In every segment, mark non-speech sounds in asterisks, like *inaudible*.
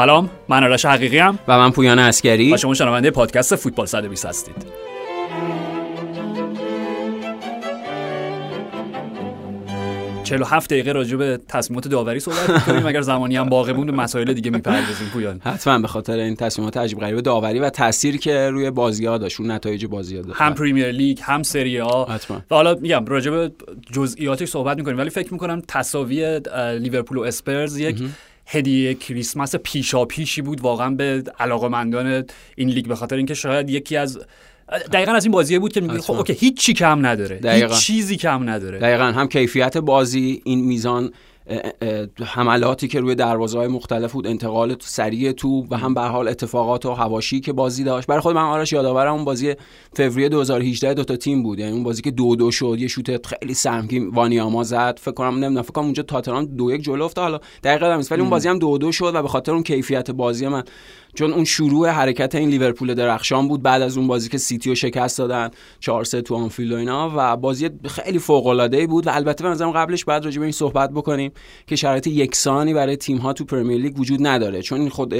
سلام من آرش حقیقی‌ام و من پویان عسکری و شما شنونده پادکست فوتبال 120 هستید. چهل و هفت دقیقه راجع به تصمیمات داوری صحبت می‌کنیم. اگر زمانی هم باقی بود مسائل دیگه می‌پردازیم پویان. حتما به خاطر این تصمیمات عجیب غریب داوری و تاثیری که روی بازی‌ها داشت اون نتایج بازی‌ها داشت. هم پریمیر لیگ هم سری آ. حتما. و حالا میگم راجع به جزئیاتش صحبت می‌کنیم ولی فکر می‌کنم تساوی لیورپول و اسپرز یک هدیه کریسمس پیشاپیشی بود. واقعا به علاقمندان این لیگ به خاطر اینکه شاید یکی از دقیقا از این بازیه بود که میگه خب okay هیچ چی کم نداره. دقیقا. هیچ چیزی کم نداره. دقیقا. هم کیفیت بازی این میزان حملاتی که روی دروازه های مختلف بود انتقال سریع تو و هم به هر حال اتفاقات و حواشی که بازی داشت. برای خود من آرش یادآور اون بازی فوریه 2018 دو تا تیم بود. یعنی اون بازی که دو دو شد یه شوت خیلی سهمگین وانیاما زد. فکر کنم نمی‌دونم فکر کنم اونجا تاتنهام دو یک جلو افتاد. حالا دقیقاً نیست ولی اون بازی هم دو دو شد و به خاطر اون کیفیت بازی من چون اون شروع حرکت این لیورپول درخشان بود بعد از اون بازی که سیتی رو شکست دادن 4 3 تو آنفیلد و اینا و بازی خیلی فوق العاده ای بود و البته به نظرم قبلش بعد راجع به این صحبت بکنیم که شرایط یکسانی برای تیم ها تو پرمیر لیگ وجود نداره. چون این خود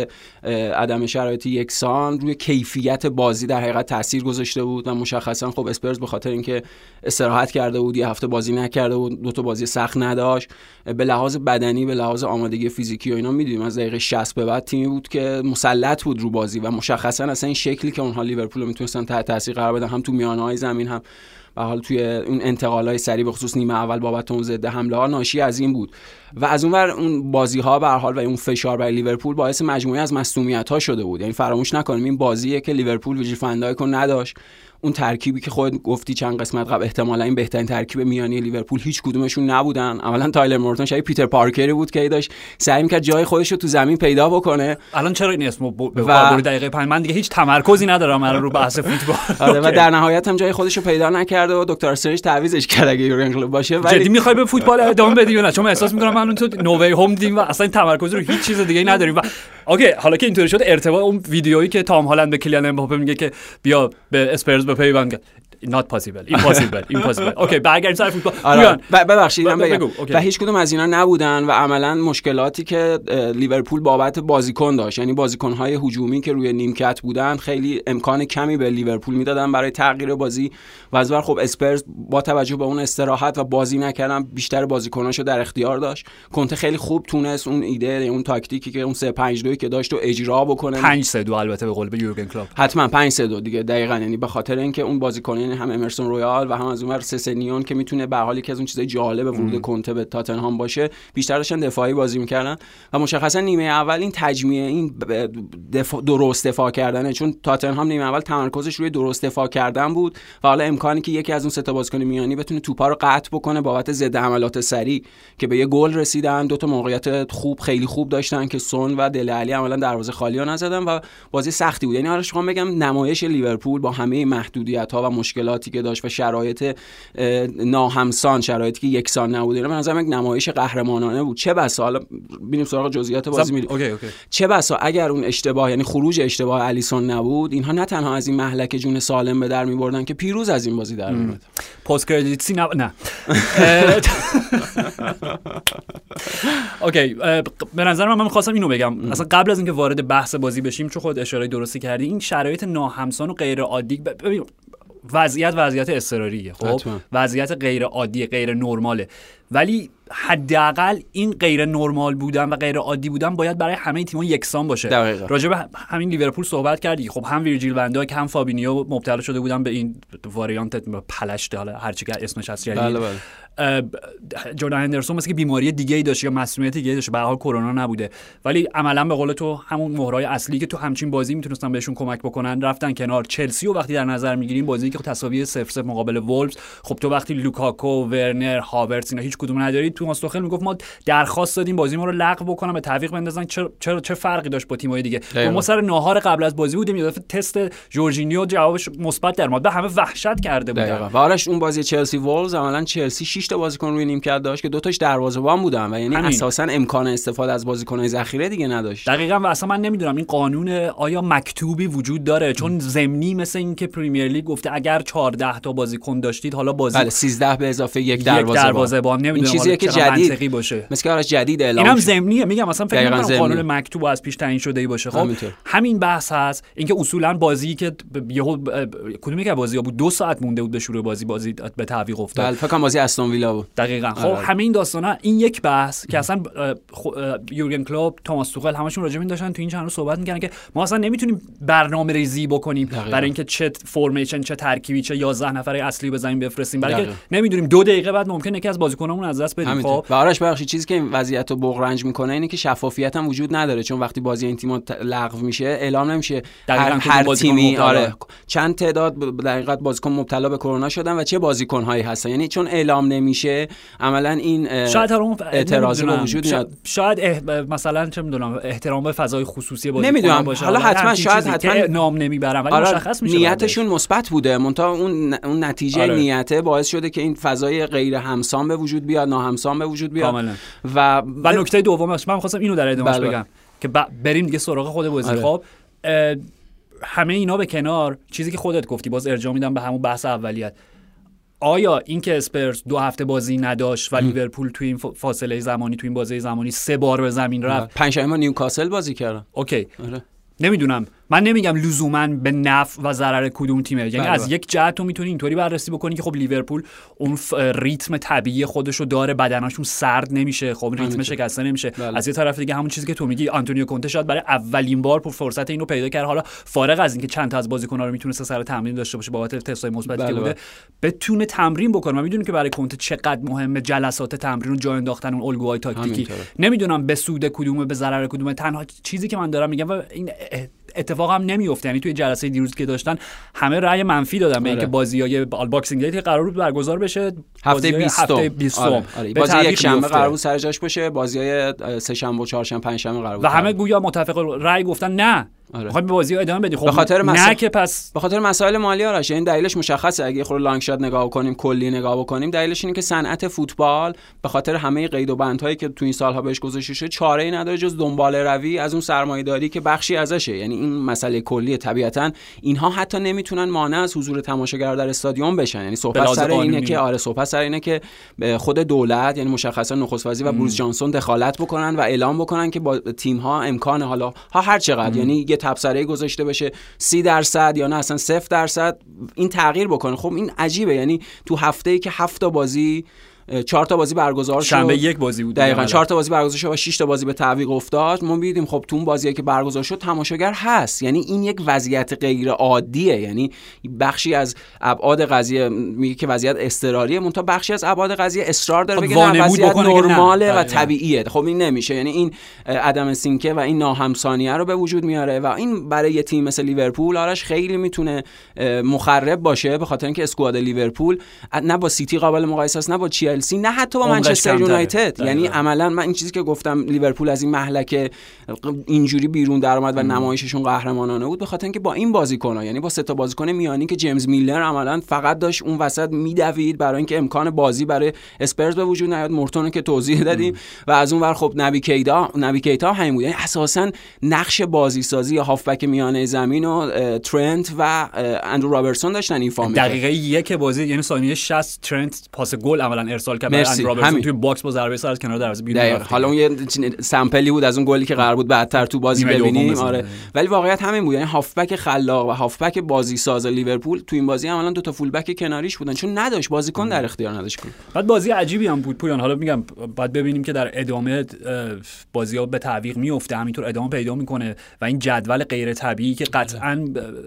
عدم شرایط یکسان روی کیفیت بازی در حقیقت تاثیر گذاشته بود و مشخصا خب اسپرز به خاطر اینکه استراحت کرده بود یه هفته بازی نکرده بود دو تا بازی سخت نداشت. به لحاظ بدنی به لحاظ آمادگی فیزیکی و اینا می‌دونیم از دقیقه 60 به بعد تیمی بود که مسلط بود رو بازی و مشخصا اصلا این شکلی که اونها لیورپول رو می‌تونستن تحت تاثیر قرار بدن هم تو میانه های زمین هم و حال توی اون انتقال های سریع به خصوص نیمه اول بابت اون ضد حمله ها ناشی از این بود. و از اونور اون بازی ها به هر حال و اون فشار برای لیورپول باعث مجموعه از مصدومیت ها شده بود. یعنی فراموش نکنیم این بازیه که لیورپول ویرجیل فن‌دایک رو نداشت. اون ترکیبی که خودت گفتی چند قسمت قبل احتمالا این بهترین ترکیب میانی لیورپول هیچ کدومشون نبودن. اولا تایلر مورتون شاید پیتر پارکری بود که داشت سعی می‌کرد جای خودش رو تو زمین پیدا بکنه. الان چرا این اسمو به و- دقیقه 5 من دیگه هیچ تمرکزی ندارم الان رو بحث فوتبال. *laughs* آره و. در نهایت هم جای خودش رو پیدا نکرده و دکتر استرنج تعویضش کرد اگه یورگن کلوپ باشه. جدی ولی می‌خوای به فوتبال ادامه بدی یا نه؟ چون احساس می‌کنم من اون تو No Way Home دیدیم و اصلا این تمرکز رو هیچ چیز دیگه نداریم. و okay حالا که اینطوری شد ارتباط اون ویدیویی که تام هالند به کیلیان امباپه میگه که بیا به اسپرز بپیوند not possible. Impossible. *laughs* Impossible. Okay برگردیم سر فوتبال. آره ب- ببخشید من بگم. و هیچ کدوم از اینا نبودن و عملا مشکلاتی که لیورپول بابت بازیکن داشت. یعنی بازیکن‌های هجومی که روی نیمکت بودن خیلی امکان کمی به لیورپول می‌دادن برای تغییر بازی. و از خب اسپرز با توجه به اون استراحت و بازی نکردن بیشتر بازیکناشو در اختیار داشت. کنته خیلی خوب تونست اون ایده اون تاکتیکی که اون 3 5 2 که داشت و اجرا بکنه. 5 3 2 البته به قول به یورگن کلوپ. حتما 5 3 2 دیگه دقیقاً. یعنی به خاطر اینکه اون بازیکنان هم امرسون رویال و هم از اونور سسنیون که می‌تونه به هر حال یکی از اون چیزای جالب ورود کنته به تاتنهام باشه بیشتر داشتن دفاعی بازی می‌کردن و مشخصا نیمه اول این تجمیع این دفاع درست دفاع کردنه. چون تاتنهام نیمه اول تمرکزش روی درست دفاع کردن بود و حالا امکانی که یکی از اون سه تا بازیکن میانی بتونه توپا رو قطع بکنه بابت ضد حملات سریع که به یه گل رسیدن. دو تا موقعیت خوب خیلی خوب داشتن که سون و دل علی عملا دروازه خالی ها نزدن و بازی سختی بود. یعنی حالا شما بگم نمایش لیورپول با همه محدودیت ها و مشکلاتی که داشت و شرایط اه، ناهمسان شرایطی که یکسان نبود. اینا به نظرم یک نمایش قهرمانانه بود. چه بسا؟ حالا ببینیم سراغ جزئیات بازی میریم. Okay okay. چه بسا؟ اگر اون اشتباه یعنی خروج اشتباه الیسون نبود اینها نه تنها از این مهلکه جون سالم به در میبردن که پیروز از این بازی در میومد post-credits ی نه نه. *laughs* okay به نظر من من می‌خواستم اینو بگم. اصلا قبل از اینکه وارد بحث بازی بشیم چون خودت اشاره درستی کردی؟ این شرایط ناهمسان و غیر عادی ببین وضعیت وضعیت اضطراریه خب حتما. وضعیت غیر عادی غیر نرماله ولی حداقل این غیر نرمال بودن و غیر عادی بودن باید برای همه تیم‌ها یکسان باشه دقیقاً. راجع به همین لیورپول صحبت کردی خب هم ویرجیل ون‌دایک هم فابینیو مبتلا شده بودن به این variant پلشت حالا هر چی که اسمش هست جدید. بله بله جردن هندرسون مثل اینکه بیماری دیگه ای داشت یا مصدومیت دیگه ای داشت. به هر حال کرونا نبوده. ولی عملا به قول تو همون مهره‌های اصلی که تو همچین بازی می‌تونستن بهشون کمک بکنن رفتن کنار. چلسی و وقتی در نظر می‌گیریم بازی که تساوی 0 0 مقابل وولفز خب تو وقتی لوکاکو ورنر هاورتس اینا هیچ کدوم نداری. توماس توخل می‌گفت ما درخواست دادیم بازی ما رو لغو بکنن به تعویق بندازن. چرا چرا چه فرقی داشت با تیم‌های دیگه. ما سر ناهار قبل از بازی بودیم یه تست جورجینیو جوابش مثبت در اومد. به همه وحشت کرده دقیقاً. و آرش اون بازی چلسی ولوز عملا چلسی 6 تا بازیکن روی نیمکت داشت که دو تاش دروازه‌بان بودن و یعنی همین. اساسا امکان استفاده از بازیکن‌های ذخیره دیگه نداشت. دقیقا و اصلا من نمی‌دونم این قانون آیا مکتوبی وجود داره؟ چون زمینی مثل این که پریمیر لیگ گفته اگر 14 تا بازیکن داشتید حالا بازی بله 13 به اضافه یک یک دروازه دروازه‌بان. این نمی‌دونم چیزیه حالا که جدید باشه. مثل که آرش جدید اعلام اینم زمینیه میگم مثلا فکر نمی‌کنم قانون. مکتوب از پیش تعیین شده ای باشه. خب همینطور. همین بحث هست. اینکه اصولا بازی که یهو ب- کدوم یک بازی بود؟ دو ساعت مونده بود به شروع بازی بازی به تعویق افتاد. بله فکر کنم بازی استون ویلا بود. دقیقا. خب آره. همه این داستانا این یک بحث که اصلا خو- یورگن کلوپ توماس توخل همشون راجع این داشتن تو این چند روز صحبت می‌کنن که ما اصلا نمی‌تونیم برنامه ریزی بکنیم دقیقاً. برای اینکه چه فرمیشن چه ترکیبی چه 11 نفره اصلی بزنیم بفرستیم. بلکه دقیقاً. نمی‌دونیم. دو دقیقه بعد ممکنه یکی از بازیکنامون از دست بدیم. خب. و آرش بخشی چیزی که این وضعیت رو بغرنج می‌کنه اینه که شفافیت هم وجود نداره. چون وقتی بازی این تیم‌ها ت- لغو میشه اعلام نمیشه هر, هر بازیکن تیمی. آره. چند تعداد در حقیقت بازیکن مبتلا به کرونا شدن و چه بازیکن‌هایی هستن. یعنی چون اعلام نمیشه عملا این شاید اون نمی‌دونم. با وجود میاد. شاید اه- مثلا چه می‌دونم احترام به فضای خصوصی بازیکن نمی‌دونم. باشه حالا حتما شاید حتما- نام نمی‌برم ولی آره مشخص میشه نیتشون مثبت بوده منتها اون اون نتیجه آره. نیته باعث شده که این فضای غیر همسان به وجود بیاد ناهمسان به وجود بیاد. و و نکته دومش من خواستم اینو در ادامهش بله. بگم که بریم دیگه سراغ خود بازی آره. خب همه اینا به کنار چیزی که خودت گفتی باز ارجاع میدم به همون بحث اولیت آیا اینکه اسپرز دو هفته بازی نداشت و لیورپول تو این فاصله زمانی تو این بازی زمانی سه بار به زمین رفت؟ پنج ما نیوکاسل بازی کردن اوکی. آره. نمی‌دونم من نمیگم لزوما به نفع و ضرر کدوم تیمه یعنی بله، از بله. یک جهت تو می‌تونی اینطوری بررسی بکنی که خب لیورپول اون ریتم طبیعی خودش رو داره بدناشون سرد نمیشه خب ریتم. شکسته نمیشه بله. از یه طرف دیگه همون چیزی که تو میگی آنتونیو کونته شاید برای اولین بار پر فرصت اینو پیدا کرد حالا فارغ از اینکه چند تا از بازیکن‌ها رو می‌تونسته سر تمرین داشته باشه بابت تستای مثبتی که بله، بوده بتونه تمرین بکنه و می‌دونیم که برای کونته چقدر مهمه جلسات تمرین رو جا انداختن اون الگوهای تاکتیکی. نمی‌دونم به سود کدومه به ضرر کدومه تنها چیزی که من دارم میگم و این it, اتفاق هم نمیفته یعنی توی جلسه دیروز که داشتن همه رأی منفی دادن به آره. اینکه بازی های باکسینگ دی که قرار بود برگزار بشه هفته بازی‌های 20 هفته 20 آره. آره. بازی یک شنبه. قرار بود سر جاش باشه بازی های سه شنبه و چهار شنبه پنج شنبه قرار بود و همه قرار. گویا متفق رأی گفتن نه آره. به بازی ادامه بدیم خب به خاطر نه مسا- که پس به خاطر مسائل مالی آرش این دلیلش مشخصه اگه خود long shot نگاه کنیم کلی نگاه بکنیم دلیلش اینه که صنعت فوتبال به خاطر همه قید و بندهایی که تو این سالها بهش گذاشته شده چاره ای نداره جز دنباله‌روی از اون سرمایه داری که بخشی ازشه یعنی این مسئله کلیه طبیعتا اینها حتی نمی‌تونن مانع از حضور تماشاگر در استادیوم بشن. یعنی صحبت سر اینه. که آره صحبت سر اینه که خود دولت یعنی مشخصا نخست وزیر و بروس جانسون دخالت بکنن و اعلام بکنن که با تیم ها امکان حالا ها هر چقدر. یعنی یه تبصره گذاشته بشه 30 درصد یا نه اصلا 0 درصد. این تغییر بکنه. خب این عجیبه. یعنی تو هفته ای که هفت بازی چهار تا بازی برگزار شد. شنبه یک بازی بود. دقیقا دیگه. چهار تا بازی برگزار شد و 6 تا بازی به تعویق افتاد. ما دیدیم خب تو اون بازی که برگزار شد تماشاگر هست. یعنی این یک وضعیت غیر عادیه. یعنی بخشی از ابعاد قضیه میگه که وضعیت اضطراریه منتها بخشی از ابعاد قضیه اصرار داره خب بگه نه وضعیت. نرماله و. طبیعیه. خب این نمیشه. یعنی این عدم سینکه و این ناهمسانیه رو به وجود میاره و این برای یه تیم مثل لیورپول آرش خیلی می‌تونه مخرب باشه به خاطر اینکه اسکواد لیورپول نه با سیتی قابل مقایسه است نه با چلسی نه حتی با منچستر. یونایتد. یعنی. عملا من این چیزی که گفتم لیورپول از این محلکه اینجوری بیرون در اومد و نمایششون قهرمانانه بود. به خاطر اینکه با این بازیکن‌ها یعنی با سه تا بازیکن میانی که جیمز میلر عملا فقط داشت اون وسط میدوید برای اینکه امکان بازی برای اسپرز به وجود نیاد. مورتون که توضیح دادیم. و از اون ور خب نبی کیتا نبی کیتا همین بود. یعنی اساسا نقش بازی سازی هافبک میانه زمین و ترنت و اندرو رابرتسون داشتن ایفا می‌کردن. دقیقه یک بازی یعنی ثانیه 60 ترنت پاس گل اولا ارسال کرد برای مرسی. همین. توی box با ضربه سر از کنار دروازه بیرون حالا اون یه sample ی بود از اون گلی که قرار بود بعدتر تو بازی ببینیم. آره. ولی واقعیت همین بود. یعنی هافبک خلاق و هافبک بازی ساز لیورپول تو این بازی عملا دو تا فولبک کناریش بودن. چون نداشت بازیکن در اختیار نداشت کنه. بعد بازی عجیبی هم بود پویان. حالا میگم بعد ببینیم که در ادامه بازی ها به تعویق میفته همینطور ادامه پیدا می‌کنه و این جدول غیر طبیعی که قطعا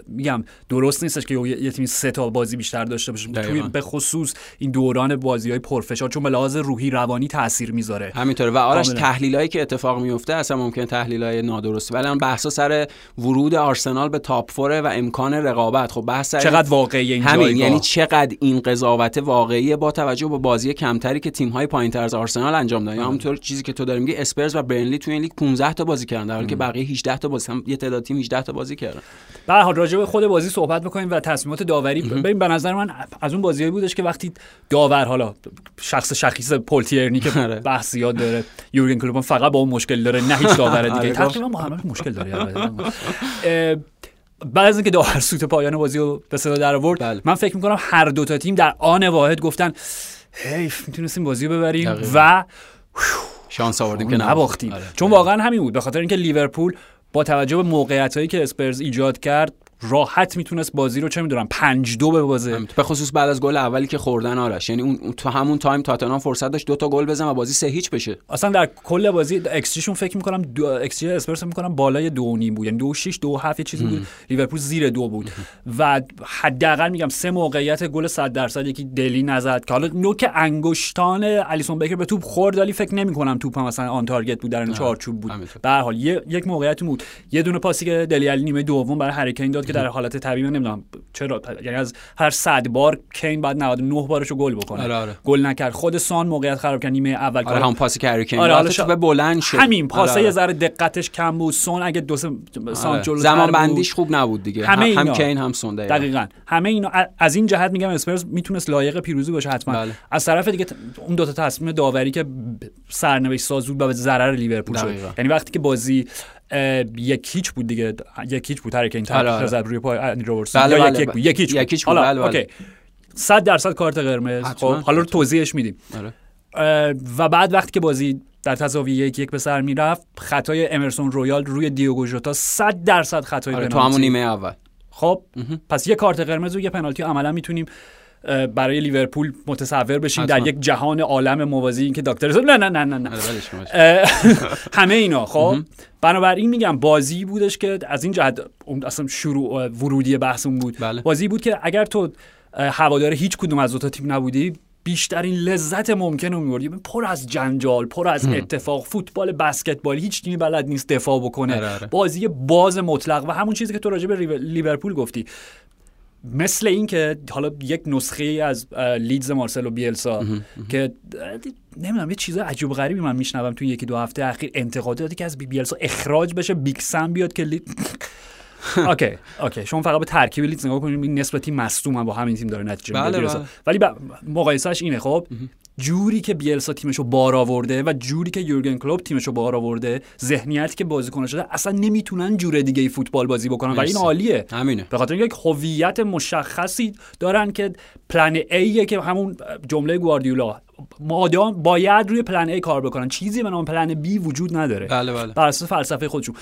میگم درست نیستش که یه تیم سه تا بازی بیشتر داشته باشه. توی. به خصوص این دوران بازی های پرفشار چون به لحاظ روحی روانی تاثیر می‌ذاره. همینطوره. و آرش. تحلیلایی که اتفاق میفته اصلا ممکن تحلیلای نادرستی. ولی الان بحثا سر ورود آرسنال به تاپ فوره و امکان رقابت. خب بحث سر چقدر واقعی این همین جایگاه؟ یعنی چقدر این قضاوت واقعیه با توجه به بازی کمتری که تیم های پایینتر از آرسنال انجام دادن. یا همونطور چیزی که تو داری میگی اسپرز و برنلی تو این لیگ 15 تا بازی کردن در حالی که بقیه 18 تا بازی هم یه تعداد تیم 18 تا بازی کردن. به هر حال راجع به خود بازی صحبت می‌کنیم و تصمیمات داوری. ببین به نظر من از اون بازیایی بودش که وقتی داور حالا شخص شخیص پولتیرنی که آره. بحث زیاد داره. یورگن کلوپ فقط با اون مشکل داره نه هیچ داور دیگه. *laughs* آره، تقریبا با همه مشکل داره. اه، بعد از اینکه داور سوت پایان بازی رو به صدا در آورد بله. من فکر می‌کنم هر دو تا تیم در آن واحد گفتن حیف می‌تونستیم بازی رو ببریم و شانس آوردیم که نباختیم. آره. چون واقعا همین بود. به خاطر اینکه لیورپول با توجه به موقعیت هایی که اسپرز ایجاد کرد راحت می‌تونست بازی رو چه می‌دونم پنج دو ببازه به خصوص بعد از گل اولی که خوردن آرش. یعنی اون تو همون تایم تاتنهام فرصت داشت دو تا گل بزنه و بازی سه هیچ بشه. اصلا در کل بازی XG شون فکر می‌کنم دو XG اسپرز می‌کنم بالای دو نیم بود. یعنی دو 6 دو 7 چیزی بود. لیورپول زیر دو بود. و حداقل میگم سه موقعیت گل 100 درصد یکی دلی نزد. که حالا نوک انگشتان الیسون بیکر به توپ خورد ولی فکر نمی‌کنم توپ هم مثلا آن تارگت بود در چارچوب بود. به هر حال یک موقعیت بود. یه دونه پاسی که دلی علی نیمه دوم برای هری داد که در حالت طبیعی نمی‌دونم چرا یعنی از هر 100 بار کین بعد 99 بارشو گل بکنه. آره آره. گل نکرد. خود سان موقعیت خراب کرد نیمه اول آره هم پاسی که کین آره شا... به بلند شد. همین پاسه آره. یه ذره دقتش کم بود. سون اگه دو سه سان آره. جلو زمان‌بندیش خوب نبود دیگه. همه هم کین هم سان دقیقاً, دقیقاً. همه اینا از این جهت میگم اسپرز می‌تونست لایق پیروزی باشه حتما. بله. از طرف دیگه اون دو تا تصمیم داوری که سرنوشت ساز بود به ضرر لیورپول شد. یعنی وقتی که بازی یک هیچ بود دیگه یک هیچ بود هر که این طرف زد روی پای روبرتسون بله یا بله یک یک هیچ یک هیچ بود. بله بله. اوکی. 100 درصد کارت قرمز. خب حالا رو توضیحش میدیم. آره. و بعد وقتی که بازی در تساوی یک یک به سر می‌رفت خطای امرسون رویال روی دیوگو ژوتا 100 درصد خطای آره تو همون نیمه اول. خب پس یه کارت قرمز و یه پنالتی عملا می‌تونیم برای لیورپول متصور بشیم در یک جهان عالم موازی که دکتر نه نه نه نه نه. آره، *laughs* همه اینا خب؟ بنابراین میگم بازی بودش که از این جهت اصلا شروع ورودی بحثمون بود. بله. بازی بود که اگر تو هوادار هیچ کدوم از دو تا تیم نبودی بیشترین لذت ممکن رو میبردی. پر از جنجال پر از اتفاق. فوتبال بسکتبال هیچ تیمی بلد نیست دفاع بکنه. آره، آره. بازی باز مطلق و همون چیزی که تو راجع به لیورپول گفتی. مثل این که حالا یک نسخه از لیدز مارسلو بیلسا که نمی‌دونم یه چیز عجیب و غریبی من میشنوم توی یکی دو هفته اخیر انتقاداتی که از بیلسا اخراج بشه بیلسا بیاد که لیدز *laughs* اوکی اوکی. شما فقط به ترکیب لیدز نگاه کنید نسبتی تیم مصدوم با همین تیم داره نتیجه بله بله. ولی مقایسهش اینه خب؟ جوری که بیلسا تیمشو بار آورده و جوری که یورگن کلوپ تیمشو بار آورده ذهنیتی که بازیکن شده اصلا نمی‌تونن جور دیگه ای فوتبال بازی بکنن. و این عالیه. همینه. به خاطر اینکه هویت مشخصی دارن که plan A که همون جمله گواردیولا مادام باید روی plan A کار بکنن. چیزی به نام plan B وجود نداره. بله بله. بر اساس فلسفه خودشون.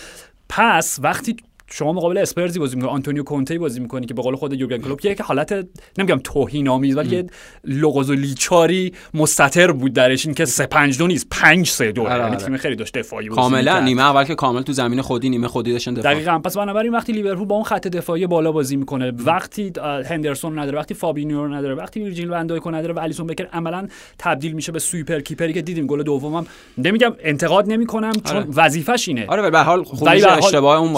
پس وقتی شما مقابل اسپرزی بازی می‌کنی آنتونیو کونته بازی می‌کنی که به قول خود یورگن کلوپ یک حالت نمیگم توهین آمیز ولی یه لغز و لیچاری مستتر بود درش این که 3 5 2 نیست 5 3 2 یعنی تیم خیلی داشت دفاعی بود کاملا نیمه اول که کامل تو زمین خودی نیمه خودی داشتن دفاع. دقیقاً. پس بنابراین وقتی لیورپول با اون خط دفاعی بالا بازی می‌کنه وقتی هندرسون نداره وقتی فابینیو نداره وقتی ویرجیل فن‌دایکو نداره و الیسون بکر عملا تبدیل میشه به sweeper keeper ی که دیدیم گل دومم. نمیگم انتقاد نمی‌کنم چون آره. وظیفش اینه. آره به حال خروج اشتباه اون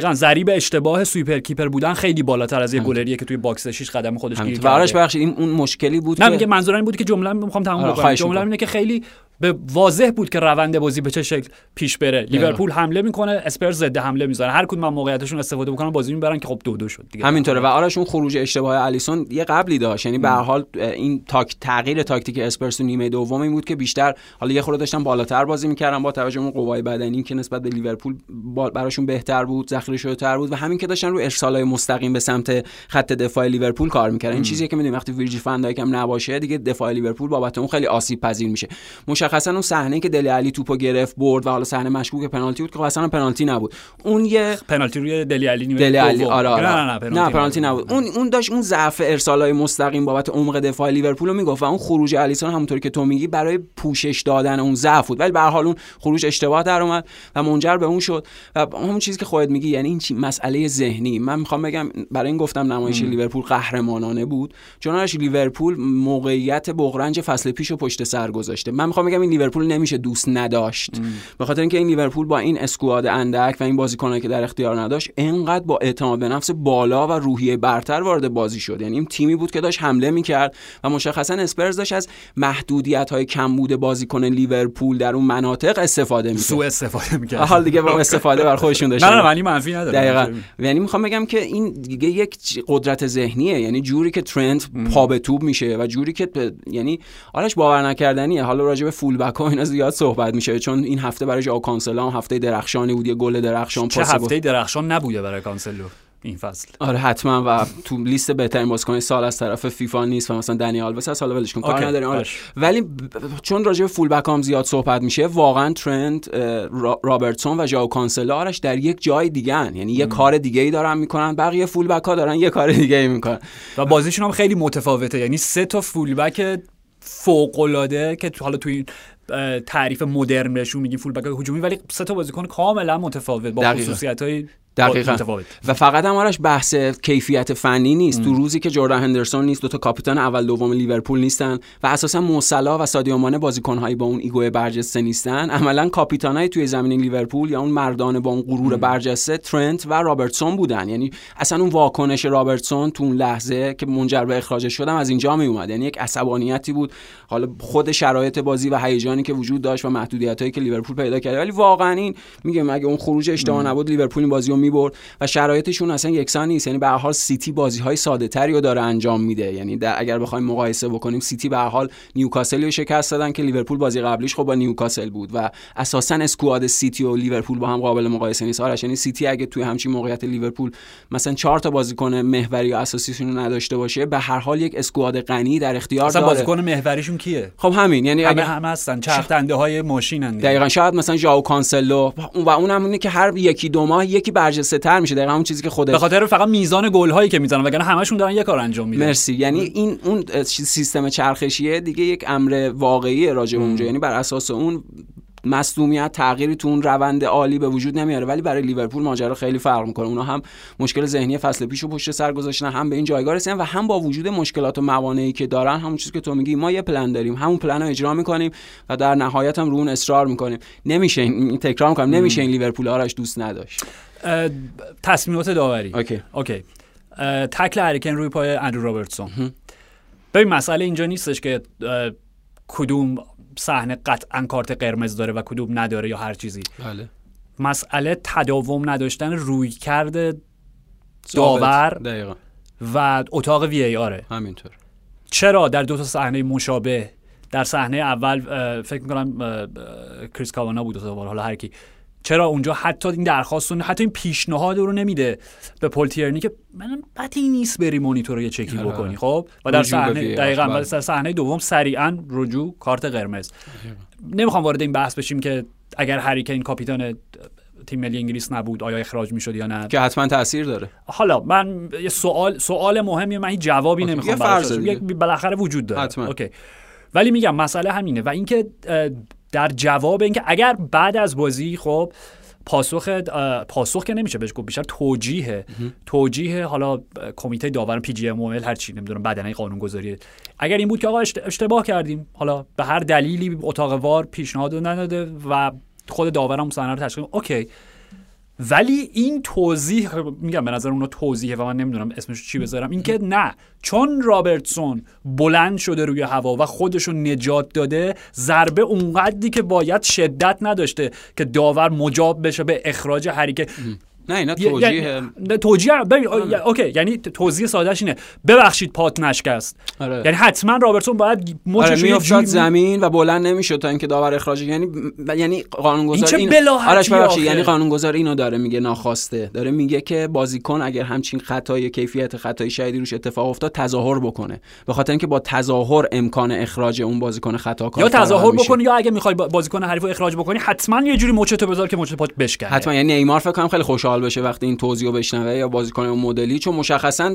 دقیقاً ضریب اشتباه sweeper keeper بودن خیلی بالاتر از یه گلریه که توی box 6 قدم خودش گیر کرده. بخشید این اون مشکلی بود نه که... میگه منظورم این بود که جمله می‌خوام تموم آره، بکنم. جمله اینه که خیلی به واضح بود که روند بازی به چه شکل پیش بره. لیورپول حمله می‌کنه اسپرز ضد حمله می‌زنه هر کدوم موقعیتشون استفاده بکنن بازی می‌برن که خب دو دو شد دیگه. همینطوره. و آرش اون خروج اشتباه الیسون یه قبلی داشت. یعنی به حال این تاک تغییر تاکتیک اسپرز نیمه دوم این بود که بیشتر حالا یه خورده داشتن بالاتر بازی می‌کردن با توجه اون قوای بدنی که نسبت به لیورپول براشون بهتر بود ذخیره شده بود و همین که داشتن رو ارسالای مستقیم به سمت خط دفاع لیورپول کار می‌کردن. این چیزی که می‌دونیم وقتی ویرجیل فن‌دایک هم نباشه دیگه دفاع لیورپول بابت اون خیلی آسیب پذیر میشه. مشخصا اون صحنه که دل علی توپو گرفت برد و حالا صحنه مشکوک پنالتی بود که اصلا پنالتی نبود. اون یه پنالتی روی دل علی نیمه دل علی آره, آره. نه نه, نه, نه پنالتی نبود. اون اون داشت اون ضعف ارسالای مستقیم بابت عمق دفاع لیورپول رو می‌گفت و اون خروج الیسون همونطوری که تو میگی برای پوشش دادن اون ضعف بود. ولی به هر حال اون خروج اشتباه در اومد و منجر به اون شد. و همون چیزی که خودت میگی یعنی این مسئله ذهنی. من می‌خوام بگم برای این گفتم نمایش لیورپول قهرمانانه بود. چون لیورپول موقعیت بغرنج فصل پیش پشت سر گذاشته. من می‌خوام بگم این لیورپول نمیشه دوست نداشت. به خاطر اینکه این لیورپول با این اسکواد اندک و این بازیکنایی که در اختیار نداشت انقدر با اعتماد به نفس بالا و روحیه برتر وارد بازی شد. یعنی این تیمی بود که داشت حمله می‌کرد و مشخصا اسپرز داشت از محدودیت های کمبود بازیکن لیورپول در اون مناطق استفاده می‌کرد. سو استفاده می‌کرد. حال دیگه با *laughs* استفاده بر خودشون داشت نه نه معنی منفی نداره. دقیقاً. یعنی می‌خوام بگم که این دیگه یک قدرت ذهنیه. یعنی جوری که ترنت پا به توپ میشه و جوری که یعنی آرش باور نکردنیه. حالا راجع به fullback ها اینا زیاد صحبت میشه چون این هفته برای ژائو کانسلو هفته درخشانی بود یه گل درخشان چه هفته درخشان نبوده برای کانسلو این فصل آره حتما و تو لیست بهترین بازیکن سال از طرف فیفا نیست و مثلا دنی آلوس از حالا ولش کن کار نداریم آره. ولی ب- چون راجع به fullback هم زیاد صحبت میشه واقعا ترنت را- رابرتسون و ژائو کانسلو آرش در یک جای دیگه هن. یعنی یه کار دیگه ای دارن می‌کنن بقیه فول بک ها دارن یه کار دیگه ای می‌کنن و بازیشون هم خیلی متفاوته یعنی سه تا فولبک فوق العاده که تو- حالا توی تعریف مدرن بهشون میگیم فولبک هجومی ولی سه تا بازیکن کاملا متفاوت با دقیقاً. دقیقاً. متفاوت. و فقط هم آرش بحث کیفیت فنی نیست. تو روزی که جردن هندرسون نیست دو تا کاپیتان اول دوم لیورپول نیستن و اساسا مو صلاح و سادیو مانه بازیکن‌هایی با اون ego برجسته نیستن. عملا کاپیتانای توی زمین لیورپول یا اون مردان با اون غرور برجسته ترنت و رابرتسون بودن. یعنی اصلا اون واکنش رابرتسون تو اون لحظه که منجر به اخراجش شد هم از اینجا می اومد. یعنی یک عصبانیتی بود. حالا خود شرایط بازی و هیجانی که وجود داشت و محدودیتایی که لیورپول پیدا کرده. ولی واقعا این میگم اگه اون خروج اشتباه نبود لیورپول این بازی رو می‌برد و شرایطشون اصلا یکسان نیست. یعنی به هر حال سیتی بازی های ساده تری رو داره انجام میده. یعنی در اگر بخوایم مقایسه بکنیم سیتی به هر حال نیوکاسل رو شکست دادن که لیورپول بازی قبلیش خب با نیوکاسل بود و اساسا squad سیتی و لیورپول با هم قابل مقایسه نیست. آرش یعنی سیتی اگه توی همچین موقعیت لیورپول مثلا چهار تا بازیکن محوری یا اساسیشون رو نداشته باشه به هر حال یک اسکواد غنی در اختیار اصلا داره. بازیکن محوریشون کیه؟ خب همین. یعنی همه همه هستن. چرخنده های ماشینن. دقیقا. شاید مثلا ژائو کانسلو و اون هم اینه که هر یکی دو ماه یکی برجسته تر میشه دقیقا همون چیزی که خودت به خاطر فقط میزان گل هایی که می‌زنن وگرنه همشون دارن یه کار انجام میدن. مرسی. یعنی این اون سیستم چرخشیه دیگه یک امر واقعی راجع به اونجا. یعنی بر اساس اون مصدومیت تغییری تو اون روند عالی به وجود نمیاره ولی برای لیورپول ماجرا خیلی فرق می‌کنه. اونا هم مشکل ذهنی فصل پیشو پشت سر گذاشتن هم به این جایگاه رسیدن و هم با وجود مشکلات و موانعی که دارن همون چیزی که تو میگی ما یه پلن داریم همون پلن رو اجرا می‌کنیم و در نهایت هم رو اون اصرار می‌کنیم. نمیشه این تکرار می‌کنم نمیشه این لیورپول آرش دوست نداشت. تصمیمات داوری. okay. okay. تکل هری کین روی پای اندرو رابرتسون. ببین مسئله اینجا نیستش که کدوم صحنه قطعا کارت قرمز داره و کدوم نداره یا هر چیزی. بله. مسئله تداوم نداشتن روی کرده داور دقیقا. و اتاق وی ای آره. همینطور. چرا در دو تا صحنه مشابه؟ در صحنه اول فکر می‌کنم کریس کاوانا بود دو حالا هر کی. چرا اونجا حتی این درخواست رو- حتی این پیشنهاد رو نمیده به پل تیرنی که من بدی نیست بری مونیتور رو یه چکی آره، بکنی. خب؟ و در صحنه دقیقاً بله. و در صحنه دوم سریعا رجوع کارت قرمز. نمی‌خوام وارد این بحث بشیم که اگر هری کین کاپیتان تیم ملی انگلیس نبود آیا اخراج می‌شد یا نه؟ که حتما تاثیر داره. حالا من یه سوال سوال مهمی من هیچ جوابی okay. نمی‌خوام یه بالاخره وجود داره. حتما. okay. ولی میگم مسئله همینه. و اینکه در جواب اینکه اگر بعد از بازی خب پاسخ پاسخ که نمیشه بهش گفت بیشتر توجیه. توجیه حالا کمیته داور PGM هر چی نمی‌دونم بدنه قانون گذاری اگر این بود که آقا اشت- اشتباه کردیم حالا به هر دلیلی اتاق VAR پیشنهاد نداده و خود داورم صحنه رو تشخیص okay. ولی این توضیح میگم به نظر اونا توضیحه و من نمی‌دونم اسمش چی بذارم. اینکه نه چون رابرتسون بلند شده روی هوا و خودشو نجات داده ضربه اونقدری که باید شدت نداشته که داور مجاب بشه به اخراج هری کین نه اینا یه- توجیه یعنی- نه، توجیه ببین آ- okay یعنی توضیح سادهش اینه. ببخشید پات نشکست. آره. یعنی حتما رابرتسون باید آره مچش یه میافتاد زمین و بلند نمی‌شد تا اینکه داور اخراج یعنی یعنی قانونگذار این آرش ببخشید؟ یعنی قانونگذار اینو داره میگه ناخواسته. داره میگه که بازیکن اگر همچین خطای کیفیت خطای شدیدی روش اتفاق افتاد تظاهر بکنه. به خاطر اینکه با تظاهر امکان اخراج اون بازیکن خطاکار یا فراهم تظاهر. بکنی یا اگه می‌خوای با- بازیکن حریف رو اخراج بکنی حتما یه جوری مچتو بذار که مچت پات بشکنه. حتما یعنی نیمار فکر کنم خیلی خوشحال بشه وقتی این توضیح رو بشنوه یا بازیکن اون مدلی چون مشخصا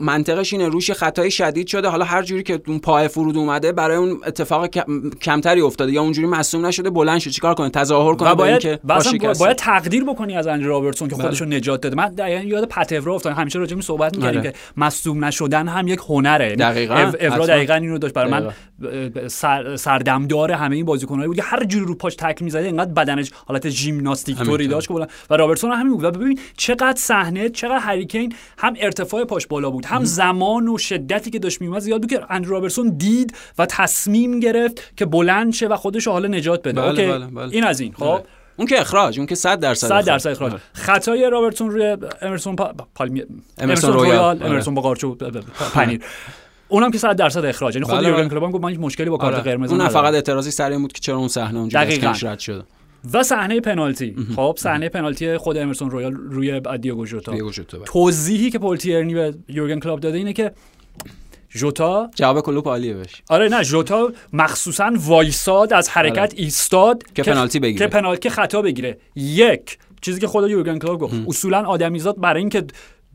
منطقش اینه روش خطای شدید شده حالا هر جوری که اون پای فرود اومده برای اون اتفاق کم- کمتری افتاده یا اونجوری مصوم نشده بلند شد چیکار کنه تظاهر کنه باید با باید. باید تقدیر بکنی از اندرو رابرتسون که بله. خودش رو نجات داده من دقیقا یاد پتورا افتادم همیشه راجع به صحبت می‌کردیم آره. که مصدوم نشدن هم یک هنره یعنی دقیقاً. اف- افرا. دقیقا اینو داشت برای من سر سردمدار همه این بازیکن‌ها بود که هر جوری رو پاش تک می‌زده انقدر بدنش حالت ژیمناستیک طوری. داشت که و رابرتسون هم همین بود و ببین چقدر صحنه چقدر هری کین هم ارتفاع پاش بالا بود هم زمان و شدتی که داشت میومد زیاد بود که اندرو رابرتسون دید و تصمیم گرفت که بلند شه و خودش حالا نجات بده بله، okay بله، بله. این از این خب آره. اون که اخراج اون که 100 درصد 100 درصد اخراج آره. خطای رابرتسون روی امرسون پا... پالمی... امرسون رویال. آره. امرسون با قارچ و پنیر اونم که 100 درصد اخراج یعنی خود بله، یورگن بله. کلوپ گفت من هیچ مشکلی با کارت آره. قرمز اون ندارم. فقط اعتراضی سر این بود که چرا اون صحنه اونجوری. کنش رد شده و صحنه پنالتی. خب صحنه پنالتی خود امرسون رویال روی دیگو ژوتا. بله. توضیحی که پل تیرنی به یورگن کلوپ داده اینه که ژوتا جواب کلوپ عالیه بهش. آره نه ژوتا مخصوصا وایساد از حرکت ایستاد که پنالتی بگیره. که پنالتی که خطا بگیره. یک چیزی که خود یورگن کلوپ گفت. اصولا آدمیزاد برای اینکه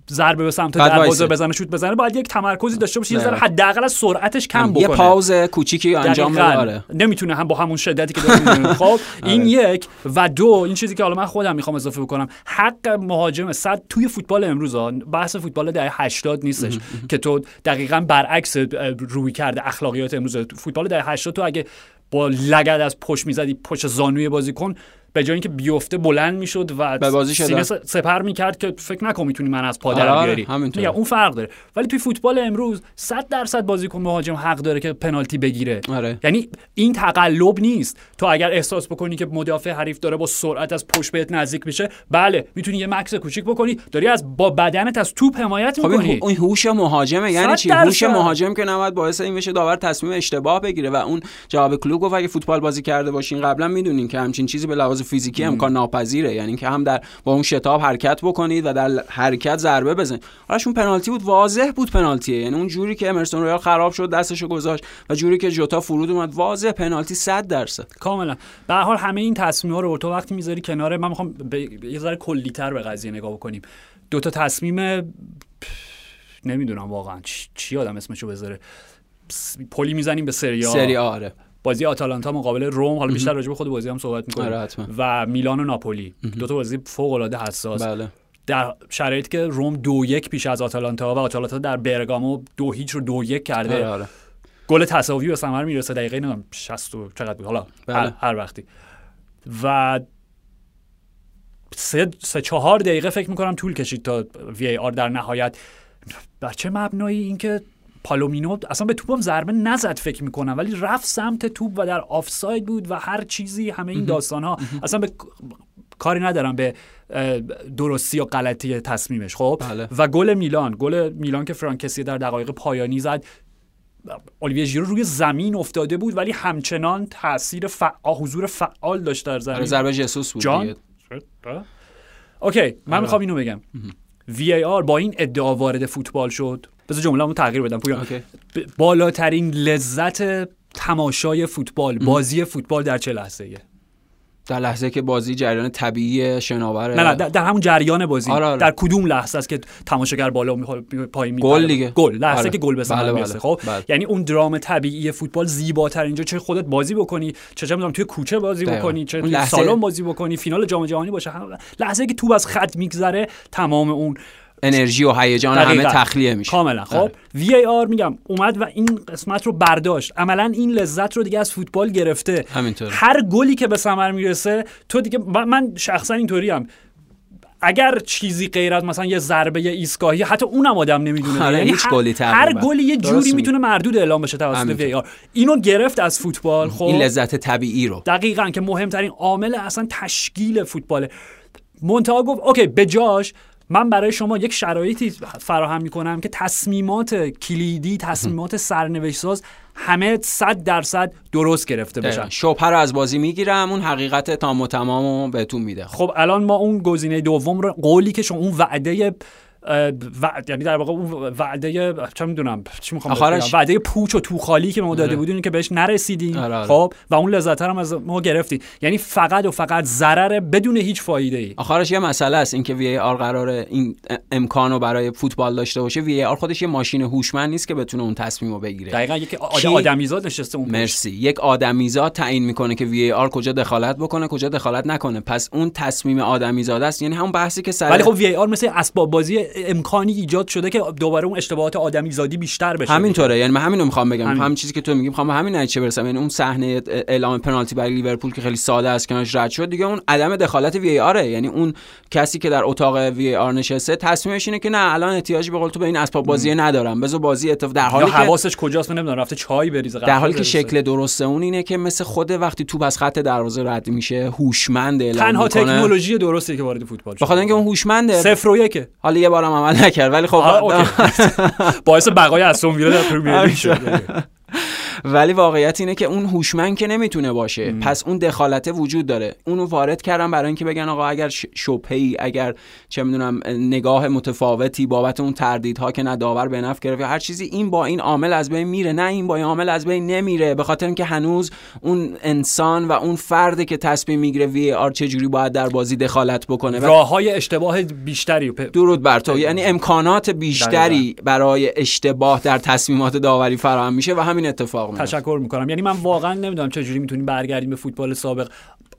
ضربه به سمت دروازه. بزنه شوت بزنه باید یک تمرکزی داشته باشه یه ذره. حداقل از سرعتش کم بکنه یه pause کوچیکی انجام بده. آره. نمی‌تونه هم با همون شدتی که داره. *laughs* خب این یک و دو این چیزی که حالا من خودم می‌خوام اضافه بکنم حق مهاجم صد توی فوتبال امروز بحث فوتبال دهه 80 نیستش که تو دقیقا برعکس روی کرده اخلاقیات امروز فوتبال دهه 80 تو اگه با لگد از پشت می‌زدی پشت زانوی بازیکن به جای اینکه بیفته بلند می‌شد و سینه سپر می‌کرد که فکر نکن می‌تونی من از پا آره، بیاری. میگم اون فرق داره. ولی توی فوتبال امروز 100 درصد بازیکن مهاجم حق داره که پنالتی بگیره. آره. یعنی این تقلب نیست. تو اگر احساس بکنی که مدافع حریف داره با سرعت از پشت بهت نزدیک میشه بله می‌تونی یه مکس کوچیک بکنی. داری از با بدنت از توپ حمایت خب می‌کنی. این هوش مهاجمه. یعنی چی. هوش مهاجم که نباید باعث این بشه داور تصمیم اشتباه بگیره. و اون جواب کلوب گفت اگه فوتبال بازی کرده باشین قبلا می‌دونین که همچین چیزی به لحاظ فیزیکی امکان ناپذیره. یعنی که هم در با اون شتاب حرکت بکنید و در حرکت ضربه بزنید. حالش اون پنالتی بود واضح بود پنالتیه. یعنی اون جوری که امرسون رویال خراب شد دستشو گذاشت و جوری که جوتا فرود اومد واضح پنالتی 100 درصد. کاملا. به هر حال همه این تصمیم ها رو تو وقتی می‌ذاری کنار من می‌خوام به یه ذره کلیتر به قضیه نگاه بکنیم. دو تا تصمیم نمی‌دونم واقعا چی, چی آدم اسمشو بذاره. پلی می‌زنیم به سری آ. سری آره. بازی آتالانتا مقابل روم حالا بیشتر راجع به خود بازی هم صحبت می‌کنیم. آره،. و میلان و ناپولی. دو تا بازی فوق العاده حساس. بله. در شرایطی که روم دو یک پیش از آتالانتا و آتالانتا در برگامو دو هیچ رو دو یک کرده. آره آره. گل تساوی به ثمر می‌رسه. دقیقه نمی‌دونم 60 و چقدر بود. حالا بله. هر, وقتی. و سه, سه چهار دقیقه فکر می‌کنم طول کشید تا وی آر در نهایت. بر چه مبنایی اینکه پالومینو اصلا به توپم ضربه نزد فکر می‌کنم ولی رفت سمت توپ و در آفساید بود و هر چیزی همه این داستان ها اصلا به کاری ندارم به درستی یا غلطی تصمیمش خب؟ بله. و گل میلان گل میلان که فرانکسی در دقایق پایانی زد. الیویه ژیرو روی زمین افتاده بود ولی همچنان تاثیر فعال حضور فعال داشت در آره زمین ضربه جسوس بود جان. okay من آره. می‌خوام اینو بگم. VAR با این ادعا وارد فوتبال شد بذار جمله تغییر بدم پویان. ب- بالاترین لذت تماشای فوتبال بازی فوتبال در چه لحظه ایه؟ در لحظه که بازی جریان طبیعی شناور نه نه در, همون جریان بازی آره، آره. در کدوم لحظه است که تماشاگر بالا می پایین می گل دیگه. گل لحظه آره. که گل به ثمر بله، بله. خب بله. یعنی اون درام طبیعی فوتبال زیباتر اینجا چه خودت بازی بکنی چه چه می‌دونم توی کوچه بازی دقیقاً. بکنی چه توی لحظه- سالن بازی بکنی فینال جام جهانی باشه لحظه که توپ از خط میگذره تمام اون انرژی و هیجان همه. تخلیه میشه کاملا خب آره. وی ای آر میگم اومد و این قسمت رو برداشت عملا این لذت رو دیگه از فوتبال گرفته همینطوره. هر گلی که به ثمر می‌رسه تو دیگه من- شخصا اینطوری هم اگر چیزی غیر از مثلا یه ضربه ایستگاهی حتی اونم آدم نمی‌دونه آره، یعنی هیچ هر- گلی هر. گلی یه جوری. می‌تونه مردود اعلام بشه توسط همینطور. وی آر اینو گرفت از فوتبال خب این لذت طبیعی رو دقیقا که مهمترین عامل اصلا تشکیل فوتباله منتها گفت اوکی به جاش من برای شما یک شرایطی فراهم می‌کنم که تصمیمات کلیدی تصمیمات سرنوشت ساز همه صد درصد درست گرفته بشن. شبهه رو از بازی می‌گیرم اون حقیقت تام و تمام رو بهتون میده خب الان ما اون گزینه دوم رو قولی که شما اون وعده وعد یعنی در واقع اون وعده چه می‌دونم چی می‌خوام آخرش-؟ وعده پوچ و توخالی که ما داده آره. بودیم که بهش نرسیدیم آره، آره. خب و اون لذت هم از ما گرفتیم یعنی فقط و فقط ضرر بدون هیچ فایده ای آخرش یه مسئله است اینکه وی آر قراره این امکانو برای فوتبال داشته باشه وی آر خودش یه ماشین هوشمند نیست که بتونه اون تصمیمو بگیره دقیقا یک آد- کی- آدمیزاد نشسته اون. مرسی یک آدمیزاد تعیین می‌کنه که وی آر کجا دخالت بکنه کجا دخالت نکنه پس اون تصمیم آدمیزاد است یعنی همون بحثی که سر ولی خب وی آر مثل اسباب بازی امکانی ایجاد شده که دوباره اون اشتباهات آدمیزادی بیشتر بشه همینطوره. یعنی من همینو می‌خوام بگم. همین. همین چیزی که تو میگی می‌خوام همین نتیجه برسم. یعنی اون صحنه اعلام پنالتی برای لیورپول که خیلی ساده است کنارش رد شد دیگه اون عدم دخالت وی آره یعنی اون کسی که در اتاق وی آر نشسته تصمیمش اینه که نه الان احتیاجی به قول تو به این اسباب بازی ندارم. بذار بازی اتفاق در حالی که حواسش کجاست؟ من نمی‌دونم. رفته چای بریزه در حالی که. شکل درسته اون اینه که مثل خود وقتی توپ از خط دروازه رد میشه هوشمند اعلام تنها تکنولوژی درستی که وارد فوتبال به شد خاطر اینکه اون هوشمنده صفر و یکه حالا یه بارم عمل نکرد ولی خب. *laughs* باعث بقای استون ویلا در پرمیر لیگ شد ولی واقعیت اینه که اون هوشمند که نمی‌تونه باشه. پس اون دخالت وجود داره. اونو وارد کردم برای اینکه بگن آقا اگر شبهه اگر چه می‌دونم نگاه متفاوتی بابت اون تردیدها که نه داور به نفع گرفت هر چیزی این با این عامل از بین میره. نه این با این عامل از بین نمیره. به خاطر اینکه هنوز اون انسان و اون فردی که تصمیم می‌گیره وی آر چجوری باید در بازی دخالت بکنه راه های اشتباه بیشتری. درود بر تو. یعنی امکانات بیشتری برای اشتباه در تصمیمات داوری فراهم میشه و همین اتفاق تشکر می‌کنم. یعنی من واقعا نمی‌دونم چجوری می‌تونیم برگردیم به فوتبال سابق.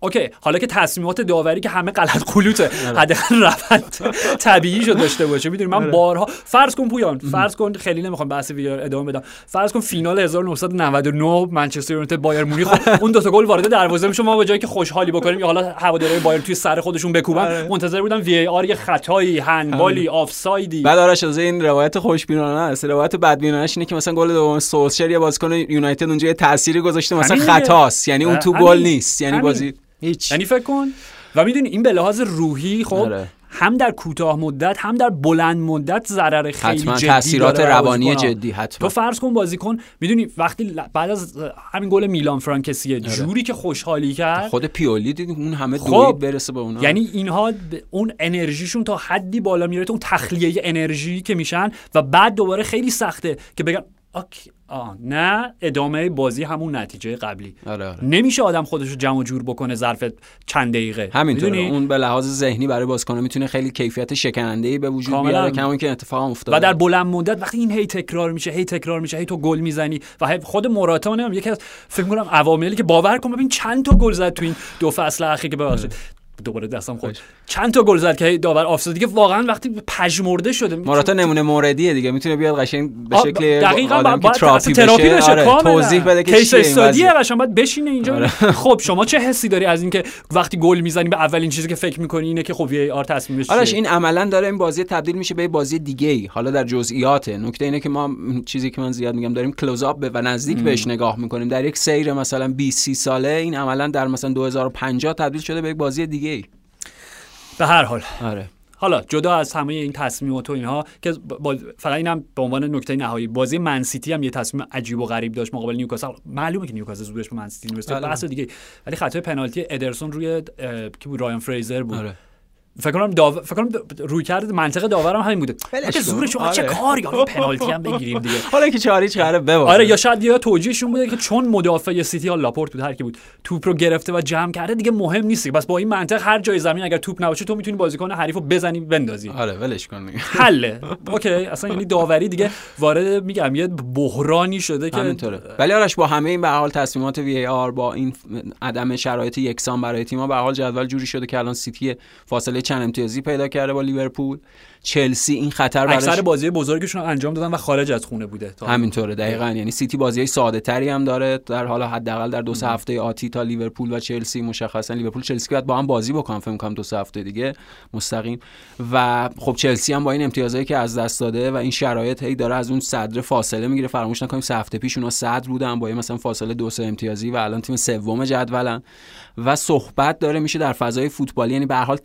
okay حالا که تصمیمات داوری که همه غلط غلوطه *laughs* آره. حداقل روند طبیعی‌شو داشته باشه. می‌دونی من آره. بارها فرض کن پویان فرض کن خیلی نمی‌خوام بحث VAR ادامه بدم. فرض کن فینال 1999 منچستر یونایتد بایرن مونیخ *laughs* اون دو تا گل وارد دروازه میشه ما به جایی که خوشحالی بکنیم یا حالا هوادارهای بایرن توی سر خودشون بکوبن آره. منتظر بودیم VAR یه خطایی هندبالی آفسایدی. بعد آرش از این روایت خوشبینانه است. روایت بدبینانهش اینه که مثلا گل دوم سولشر یا بازیکن یونایتد اونجا یه تأثیری گذاشته مثلا خطاست. یعنی اون تو گل نیست. یعنی بازی هیچ یعنی فکر کن و می‌دونی این به لحاظ روحی خب آره. هم در کوتاه مدت هم در بلند مدت ضرر خیلی حتما جدی تاثیرات روانی جدی حتما تو فرض کن بازیکن می‌دونی وقتی بعد از همین گل میلان فرانکسی آره. جوری که خوشحالی کرد خود پیولی دید اون همه خب. دوید برسه به اونا یعنی اینها اون انرژیشون تا حدی بالا میره اون تخلیه انرژی که میشن و بعد دوباره خیلی سخته که بگن آک آه نه ادامه بازی همون نتیجه قبلی. آره آره. نمیشه آدم خودش رو جمع جور بکنه ظرف چند دقیقه. همینطوره. اون به لحاظ ذهنی برای بازیکن می‌تونه خیلی کیفیت شکننده ای به وجود بیاره که که اتفاق افتاده. و در بلند مدت وقتی این هی تکرار میشه هی تکرار میشه هی تو گل می‌زنی و خود موراتا نمی‌دونم یکی از فکر کنم عواملی که باور کن ببین چند تا گل زد تو این دو فصل اخیر که ببخشید. دوباره دستم خود چند تا گل زد که داور آفساید. دیگه واقعا وقتی پژمرده شده موراتا نمونه موردیه دیگه. می‌تونه بیاد قشنگ به شکل دقیقاً باید تراپی بشه. آره. توضیح بده که case study ه قشنگ. باید بشینه اینجا. آره. خب شما چه حسی داری از اینکه وقتی گل می‌زنی به اولین چیزی که فکر می‌کنی اینه که خب VAR تصمیمش آرش این عملا داره این بازی تبدیل میشه به بازی دیگه ای حالا در جزئیات نکته اینه که ما چیزی که من زیاد میگم داریم close up و نزدیک بهش نگاه می‌کنیم. در یک سیر مثلا 20 30 ساله این عملا در مثلا 2050 تبدیل شده به یک بازی دیگه ای. به هر حال. آره. حالا جدا از همه این تصمیمات و اینها که با فقط اینم به عنوان نکته نهایی بازی من سیتی هم یه تصمیم عجیب و غریب داشت مقابل نیوکاسل. معلومه که نیوکاسل زودش به من سیتی می‌رسه بله. بحث دیگه. ولی خطای پنالتی ادرسون روی کی بود؟ رایان فریزر بود. آره. فکر کنم داو... فکر کنم روی کرد منطق داورم همین بوده. که زورش آره. چه کاری؟ حالا *laughs* پنالتی هم بگیریم دیگه. حالا که چاری چهره بباشه آره یا شاید یا توجیهشون بوده که چون مدافع سیتی ها لاپورت بود هر کی بود توپ رو گرفته و جمع کرده دیگه مهم نیست بس با این منطق هر جای زمین اگر توپ نباشه تو می‌تونی بازیکن حریفو بزنی بندازی. آره ولش کن *laughs* حله. اوکی اصلا یعنی داوری دیگه. وارد میگم یه بحرانی شده که همینطوره. ولی آرش با همه این به حال تصمیمات وی آر با این عدم شرایط یکسان برای تیم‌ها به حال جدول جوری شده که الان سیتی فاصله چند امتیازی پیدا کرده با لیورپول. چلسی این خطر براش اکثر بازی بزرگشون انجام دادن و خارج از خونه بوده همینطوره دقیقا. یعنی سیتی بازی ساده تری هم داره. در حالا حداقل در دو سه هفته آتی تا لیورپول و چلسی مشخصا. لیورپول چلسی باید با هم بازی بکنن فکر کنم دو سه هفته دیگه مستقیم. و خب چلسی هم با این امتیازایی که از دست داده و این شرایط هی داره از اون صدر فاصله می‌گیره. فراموش نکنیم سه هفته پیش اونا صدر بودن با مثلا فاصله دو سه امتیازی و الان تیم سوم جدولن. و صحبت داره میشه در فضای فوتبالی. یعنی به هر حال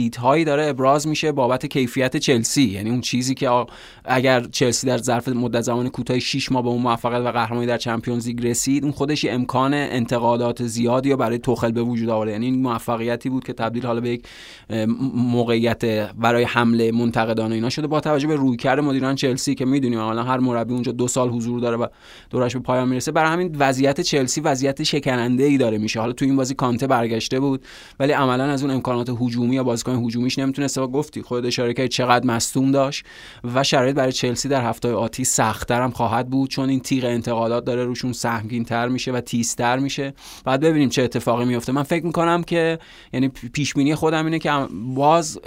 تردیدهایی داره ابراز میشه بابت کیفیت چلسی. یعنی اون چیزی که اگر چلسی در ظرف مدت زمان کوتاه 6 ماه به اون موفقیت و قهرمانی در چمپیونز لیگ رسید اون خودش امکان انتقادات زیادی برای توخل به وجود آورد یعنی این موفقیتی بود که تبدیل حالا به یک موقعیت برای حمله منتقدان اینا شده. با توجه به رویکرد مدیران چلسی که می‌دونیم الان هر مربی اونجا دو سال حضور داره و دورش به پایان می‌رسه برای همین وضعیت چلسی وضعیت شکننده ای داره میشه. حالا تو این بازی کانته برگشته بود ولی عملا از اون امکانات هجومی یا بازیکن هجومیش نمی‌تونست و گفتی خود اشاره کردی چقدر مصدوم داشت و شرایط برای چلسی در هفته آتی سختتر هم خواهد بود چون این تیغ انتقادات داره روشون سهمگین تر میشه و تیزتر میشه. بعد ببینیم چه اتفاقی میفته من فکر می‌کنم که یعنی پیش بینی خودم اینه که باز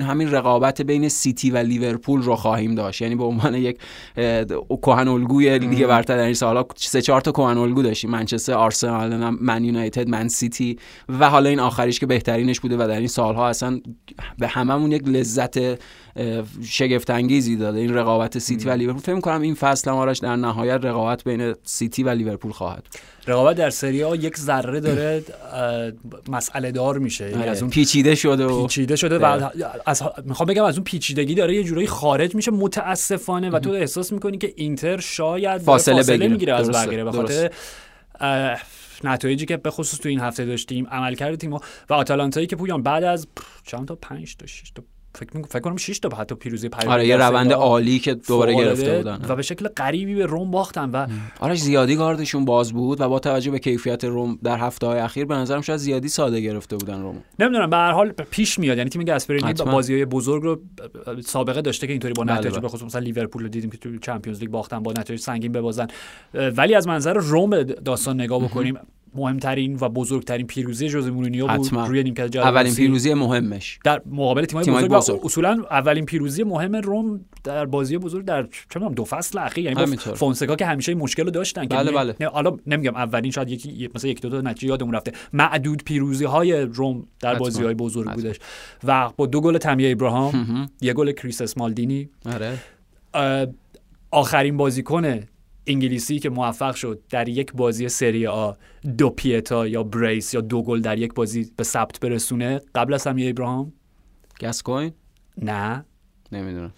همین رقابت بین سیتی و لیورپول رو خواهیم داشت. یعنی به عنوان یک کهن الگوی لیگ برتر در این سالا سه چهار تا کهن الگو داشتیم. منچستر آرسنال من یونایتد من سیتی و حالا این آخریش که بهترینش بوده و در این سالها اصلا به هممون یک لذت شگفت انگیزی داده این رقابت سیتی و لیورپول. فکر کنم این فصل هم در نهایت رقابت بین سیتی و لیورپول خواهد رقابت در سری آ یک ذره داره مسئله دار میشه. یعنی از اون پیچیده شده و پیچیده شده و از می‌خوام بگم از اون پیچیدگی داره یه جورایی خارج میشه متاسفانه. و تو احساس می‌کنی که اینتر شاید فاصله, فاصله می‌گیره از بقیه. به خاطر نتایجی که به خصوص تو این هفته داشتیم عملکرد تیم و آتالانتایی که پویان بعد از چند تا 5 تا 6 تا فکر فکر کنم 6 تا حتی پیروزی پیروزی آره یه روند عالی که دوباره گرفته بودن. و به شکل غریبی به روم باختن و آره زیادی گاردشون باز بود و با توجه به کیفیت روم در هفته های اخیر به نظرم شاید زیادی ساده گرفته بودن روم نمی‌دونم به هر حال پیش میاد. یعنی تیم گاسپرینی بازی های بزرگ رو سابقه داشته که اینطوری با بله، نتایج بله. به خصوص مثلا لیورپول رو دیدیم که تو Champions League باختن با نتایج سنگین ببازن. ولی از منظر روم داستان نگاه بکنیم مهمترین و بزرگترین پیروزی جوزه مورینیو بود روی نیمکت اولین پیروزی مهمش. در مقابل تیم‌های بزرگ, بزرگ. اصولا اولین پیروزی مهم روم در بازی بزرگ در چه دو فصل اخیر. یعنی فونسکا که همیشه مشکل رو داشتن بله بله. حالا نمیگم اولین شاید یکی مثلا یک دو تا نتیجه یادمون رفته. معدود پیروزی های روم در بازی های بزرگ حتما. بودش. و با دو گل تامی ابراهام یه گل کریس اسمالینگ آره. آخرین بازیکن انگلیسی که موفق شد در یک بازی سری آ doppietta یا brace یا دو گل در یک بازی به ثبت برسونه قبل از تامی ابراهام؟ گاسکوین نه. نمی‌دونم.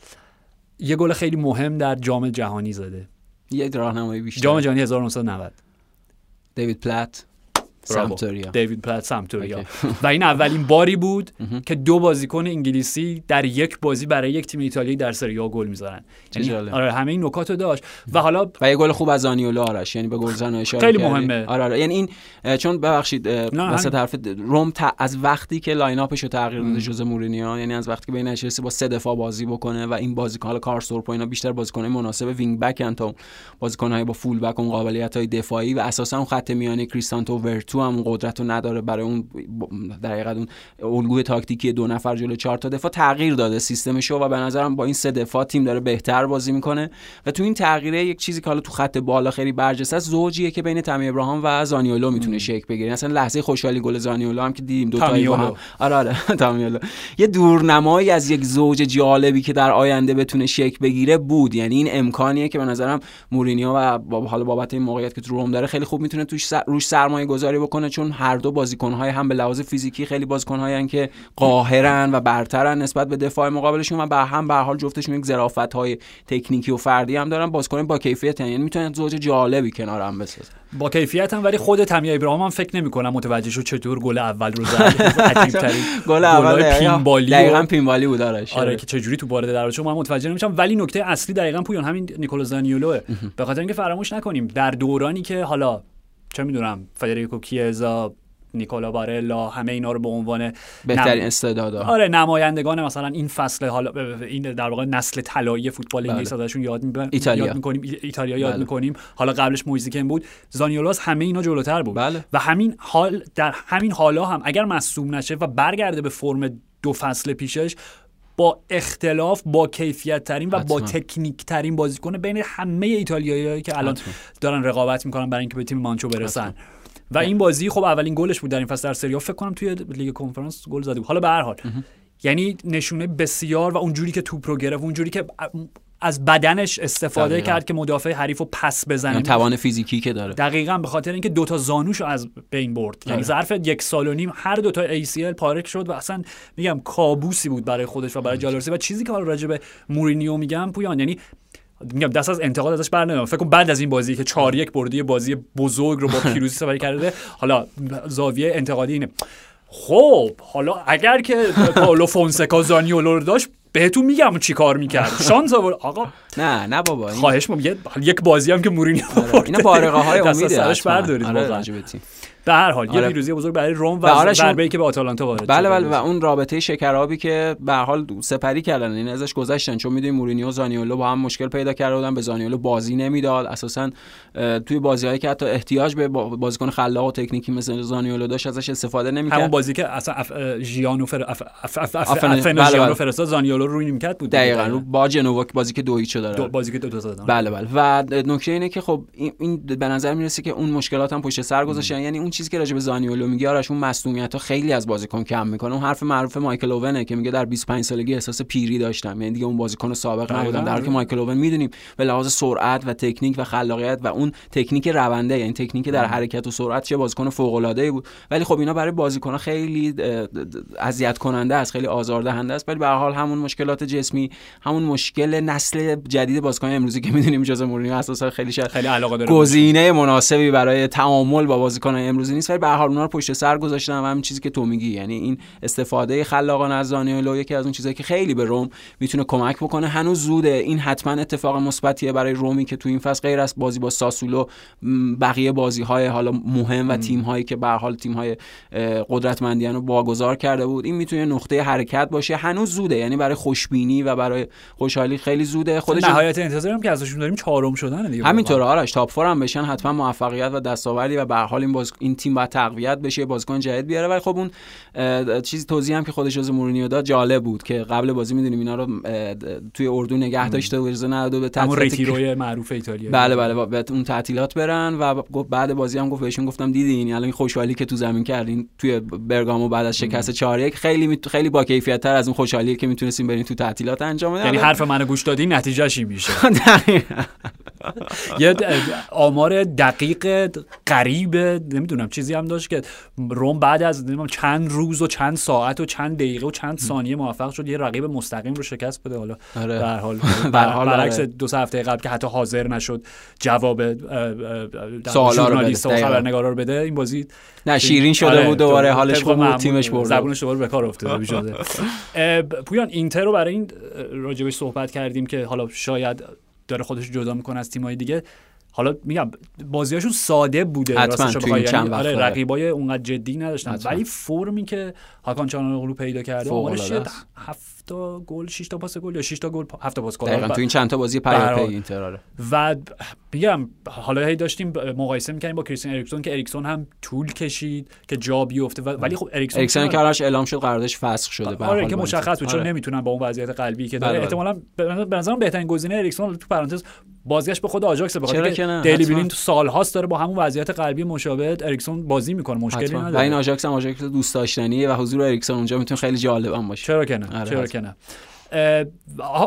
یه گل خیلی مهم در جام جهانی زده. یه راهنمایی بیشتر. جام جهانی 1990 دیوید پلات؟ سمپدوریا دیوید پلات سمپدوریا *laughs* و این اولین باری بود که دو بازیکن انگلیسی در یک بازی برای یک تیم ایتالیایی در سری آ گل می‌زنن یعنی آره همه این نکات رو داشت. و حالا و یه گل خوب از زانیولو آرش یعنی به گلزن اشاره خیلی مهمه. آره آره. یعنی این چون ببخشید مثلا طرف روم از وقتی که line-up ش رو تغییر داده جوزه مورینیو یعنی از وقتی که بین نشسته با سه دفاع بازی بکنه و این بازیکن حالا کارسدورپ و اینا بیشتر بازیکن مناسب wing-back ان تا بازیکن با فول بک اون قابلیت های دفاعی و اساسا اون خط میانی کریستانتو تو هم قدرت رو نداره برای اون در حقیقت اون الگوی تاکتیکی دو نفر جلو چهار تا دفاع تغییر داده سیستمشو و به نظرم با این سه دفاع تیم داره بهتر بازی می‌کنه. و تو این تغییره یک چیزی که حالا تو خط بالا خیلی برجسته است زوجیه که بین تامی ابراهام و زانیولو می‌تونه شکل بگیره. اصلا لحظه خوشحالی گل زانیولو هم که دیدیم دو تا هم. آره آره *laughs* تامیولو یه دورنمایی از یک زوج جالبی که در آینده بتونه شکل بگیره بود. یعنی این امکانیه که به نظرم مورینیو و حالا بابت این موقعیت که تو روم داره خیلی خوب می‌تونه توش روش سرمایه گذاری بکنه چون هر دو بازیکن‌های هم به لحاظ فیزیکی خیلی بازیکن‌هایی که قاهرن و برترن نسبت به دفاع مقابلشون و به هم به حال جفتشون یک ظرافت‌های تکنیکی و فردی هم دارن. بازیکن با کیفیت یعنی می‌تونن زوج جالبی کنار هم بسازن. با کیفیت هم ولی خود تامی ابراهام هم فکر نمی‌کنم متوجه شد چطور گل اول رو زد. *laughs* *laughs* گل اول پینبالی دقیقاً پینبالی بود آره آره که چجوری تو وارد دروازه من متوجه نمیشم. ولی نکته اصلی دقیقاً پویان همین نیکولا زانیولو به خاطر اینکه فراموش نکنیم در دورانی که حالا چه می‌دونم فدریکو کیزا نیکولا بارلا همه اینا رو به عنوان بهترین نم... استعداد آره نمایندگان مثلا این فصل حالا این در واقع نسل طلایی فوتبال انگلیس بله. ازشون یاد می ایتالیا. یاد می‌کنیم ایتالیا یاد بله. می‌کنیم حالا قبلش مویزیکن بود زانیولاس همه اینا جلوتر بود بله. و همین حال در همین حالا هم اگر مصوم نشه و برگرده به فرم دو فصل پیشش با اختلاف با کیفیت ترین و با تکنیک ترین بازیکن بین همه ایتالیاییایی که الان دارن رقابت می‌کنن برای اینکه به تیم مانچو برسن. و این بازی خب اولین گلش بود در این فصل در سری فکر کنم توی لیگ کنفرانس گل زده بود. حالا به هر حال. یعنی نشونه بسیار و اونجوری که توپ رو گرفت اونجوری که از بدنش استفاده کرد که مدافع حریف رو پس بزنه. یعنی توان فیزیکی که داره. دقیقا به خاطر اینکه دوتا زانوش رو از بین برد. یعنی آره. ظرف یک سال و نیم هر دوتا ACL پارک شد و اصلا میگم کابوسی بود برای خودش و برای جالرسی و چیزی که حالا راجع به مورینیو میگم پویان یعنی میگم دست از انتقاد ازش بر فکر کنم بعد از این بازی که 4 یک بردی بازی بزرگ رو با *laughs* پیروزی سپری کرده حالا زاویه انتقادی اینه. خب حالا اگر که پاولو فونسکا زانیولو رو داشت بهتون میگم چی کار می‌کرد *laughs* شانس آورد. آقا نه نه بابا خواهش می‌کنم یک بازی هم که مورینیو آره. اینا بارقه های امیده سرش بردارید آره به هر حال آره. یه پیروزی بزرگ برای روم و آره ضربه‌ای که به آتالانتا وارد بله بله و اون رابطه شکرابی که به حال سپری کردن این ازش گذشتن چون می‌دونی مورینیو زانیولو با هم مشکل پیدا کرده بودن به زانیولو بازی نمی‌داد. اساسا توی بازی‌هایی که حتی احتیاج به بازیکن خلاق و تکنیکی مثل زانیولو داشت ازش استفاده نمی‌کرد. همون بازی که اصلا فر... اف... اف... اف... بله، بله. فرستاد زانیولو روی نیمکت بود دقیقاً رو با جنوا بازی که دو هیچ داره. بازی که دو تا بله بله. و نکته اینه که خب این به نظر می‌رسه که اون مشکلات هم پشت سر گذاشتن. یعنی اون چیزی که راجع به زانیولو میگه آرش اون ها خیلی از بازیکن کم می‌کنه. اون حرف معروف مایکل اوونه که میگه در 25 سالگی احساس پیری داشتم. یعنی دیگه اون بازیکن سابق نبودم. در حالی که مایکل اوون می‌دونیم به لحاظ سرعت و تکنیک و خلاقیت و اون تکنیک رونده یعنی تکنیک در حرکت و سرعت چه بازیکن فوق العاده بود. ولی خب اینا برای بازیکن خیلی اذیت کننده است خیلی آزاردهنده است. ولی به هر حال همون مشکلات جسمی همون مشکل نسل جدید بازیکن امروزی که می‌دونیم جوز مورینیو اساسا خیلی شاید خیلی علاقه داره گزینه مناسبی برای تعامل با بازیکن امروزی نیست ولی به هر حال اونا رو پشت سر گذاشتن و همین چیزی که تو میگی. یعنی این استفاده خلاقانه از زانیولو یکی از اون چیزایی که خیلی به روم می‌تونه کمک بکنه. هنوز زوده. این حتما اتفاق مثبتیه برای رومی که تو این فصل غیر از بازی با ساسولو بقیه بازی های حالا مهم و تیم هایی که به حال تیم های قدرتمندیان رو واگذار کرده بود این می‌تونه نقطه حرکت باشه. هنوز زوده. یعنی برای خوشبینی و برای خوشحالی خیلی زوده. خودش نهایت انتظارم که ازشون داریم چهارم شدن دیگه. همینطوره. آرش تاپ فور هم بشن. حتما موفقیت و دستاوردی و به حال این باز... این تیم باید تقویت بشه بازیکن جدید بیاره. ولی خب اون چیزی توضیح هم که خودش از مورینیو داد جالب بود که قبل بازی می‌دونیم اینا رو توی اردو نگه داشته و اجازه نداده به تعطیلات معروف ایتالیا بله بله به اون تعطیلات برن و گفت بعد بازی هم گفت بهشون گفتم دیدین الان خوشحالی که تو زمین کردین توی برگامو بعد از شکست 4 1 خیلی می... خیلی با کیفیت تر از اون خوشحالی که می‌تونستیم برین تو تعطیلات انجام بدین یعنی حرف منو گوش دادین نتیجهش این میشه. *laughs* یه آمار دقیق قریب نمی‌دونم چیزی هم داشت که روم بعد از چند روز و چند ساعت و چند دقیقه و چند ثانیه موفق شد یه رقیب مستقیم رو شکست بده. حالا آره. در *laughs* حال. برعکس دو سه هفته قبل که حتی حاضر نشد جواب ژورنالیست و خبرنگارا رو بده این بازی نه شیرین شده آره. بود دوباره. حالش خوب بود تیمش برد زبونش دوباره به کار افتاده *laughs* شده پویان اینتر رو برای این راجبش صحبت کردیم که حالا شاید داره خودش جدا می‌کنه از تیم‌های دیگه. حالا میگم بازیاشون ساده بوده راستش بخوای یعنی آره رقیبای اونقدر جدی نداشتن. ولی فرمی که هاکان چالهان‌اوغلو پیدا کرده آمارش هفت تا گل 6 تا پاس گل یا 6 تا گل 7 تا پاس گل. دقیقاً تو این چند تا بازی پیاپی اینتر آره. و میگم حالا هی داشتیم مقایسه می‌کنیم با کریستین اریکسون که اریکسون هم طول کشید که جا بیفته ولی خب اریکسون اریکسون کارش اعلام شد قراردادش فسخ شده به آره که مشخص بود چون آره. نمی‌تونن با اون وضعیت قلبی که داره. احتمالاً به نظرم بهترین گزینه اریکسون تو پرانتز بازیش به خود آجاکس بخاطر که دیلی بلیند تو سالهاست داره با همون وضعیت قلبی مشابه اریکسون بازی می‌کنه مشکلی نداره. و این آژاکس هم آژاکس دوست داشتنیه و حضور اریکسون اونجا می‌تونه خیلی جالب هم باشه. چرا که نه؟ آره چرا که نه؟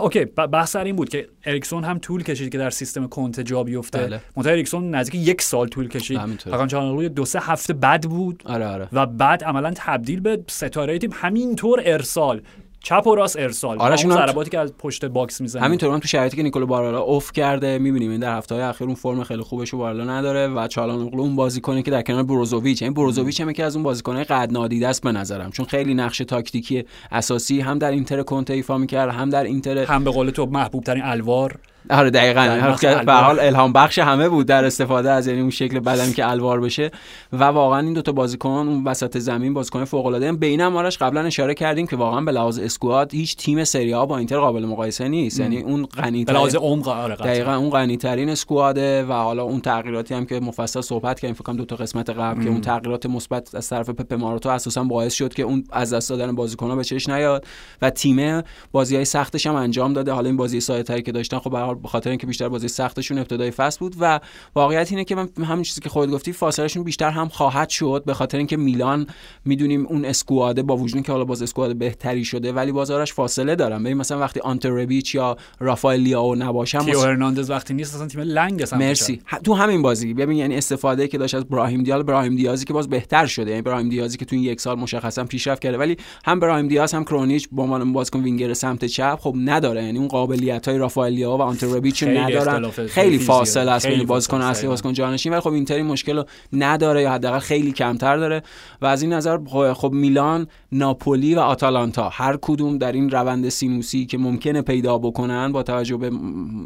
اوکی بحث سر این بود که اریکسون هم طول کشید که در سیستم کنته جا بیفته. بله. منتها اریکسون نزدیک یک سال طول کشید. فقط روی دو سه هفته بد بود آره آره. و بعد عملا تبدیل به ستاره تیم. همینطور ارسال چپ و راست ارسال. اون ضرباتی که از پشت box می‌زنه همینطور هم تو شرایطی که نیکولو بارلا افت کرده می‌بینیم این در هفته های اخیر اون فرم خیلی خوبش رو بارلا نداره و چالهان‌اوغلو اون بازیکنی که در کنار بروزوویچ این بروزوویچ هم که از اون بازیکنای قدر نادیده است به نظرم. چون خیلی نقش تاکتیکی اساسی هم در اینتر کنته ایفا می‌کرد هم در اینتر هم به قول تو محبوب ترین الوار. آره دقیقاً. به حال الهام بخش همه بود در استفاده از یعنی اون شکل بدنی که الوار بشه. و واقعا این دوتا بازیکن اون وسط زمین بازیکن فوق العاده بین هم آرش قبلا اشاره کردیم که واقعا به لحاظ squad هیچ تیم سری آ با اینتر قابل مقایسه نیست. یعنی اون غنی به لحاظ عمق آره دقیقاً اون غنی ترین اسکواده و حالا اون تغییراتی هم که مفصل صحبت کردیم فکر کنم دو تا قسمت قبل که اون تغییرات مثبت از طرف پپ ماراتو اساسا باعث شد که اون از دست دادن بازیکن‌ها به چش نیاد. و تیم بازی‌های سختش هم انجام داده. حالا این بازی سایه‌تری که داشتن خب به خاطر اینکه بیشتر بازی سختشون ابتدای فصل بود و واقعیت اینه که من همین چیزی که خودت گفتی فاصلهشون بیشتر هم خواهد شد به خاطر اینکه میلان می‌دونیم اون اسکواده با وجود که حالا باز اسکواد بهتری شده ولی بازارش فاصله دارن. ببین مثلا وقتی آنتربیچ یا رافائل لیاو نباشن تیو هرناندز وقتی نیست اصلا تیم لنگ اصلا مرسی. تو همین بازی. ببین یعنی استفاده که داشت از براهیم دیال براهیم دیازی که باز بهتر شده. یعنی براهیم دیازی که تو این یک سال مشخصا پیشرفت کرده. ولی هم براهیم دیاز هم کرونیچ با عنوان بازیکن وینگر سمت چپ خب نداره. یعنی اون قابلیت های رافائل لیاو و آنتربیچ ندارن. خیلی فاصله است بین بازیکن اصلی بازیکن جانشین ولی خب اینتر این مشکل رو نداره یا حداقل خیلی کمتر داره. و از این نظر خب میلان ناپولی و آتالانتا هر کدوم در این روند سینوسی که ممکنه پیدا بکنن با توجه به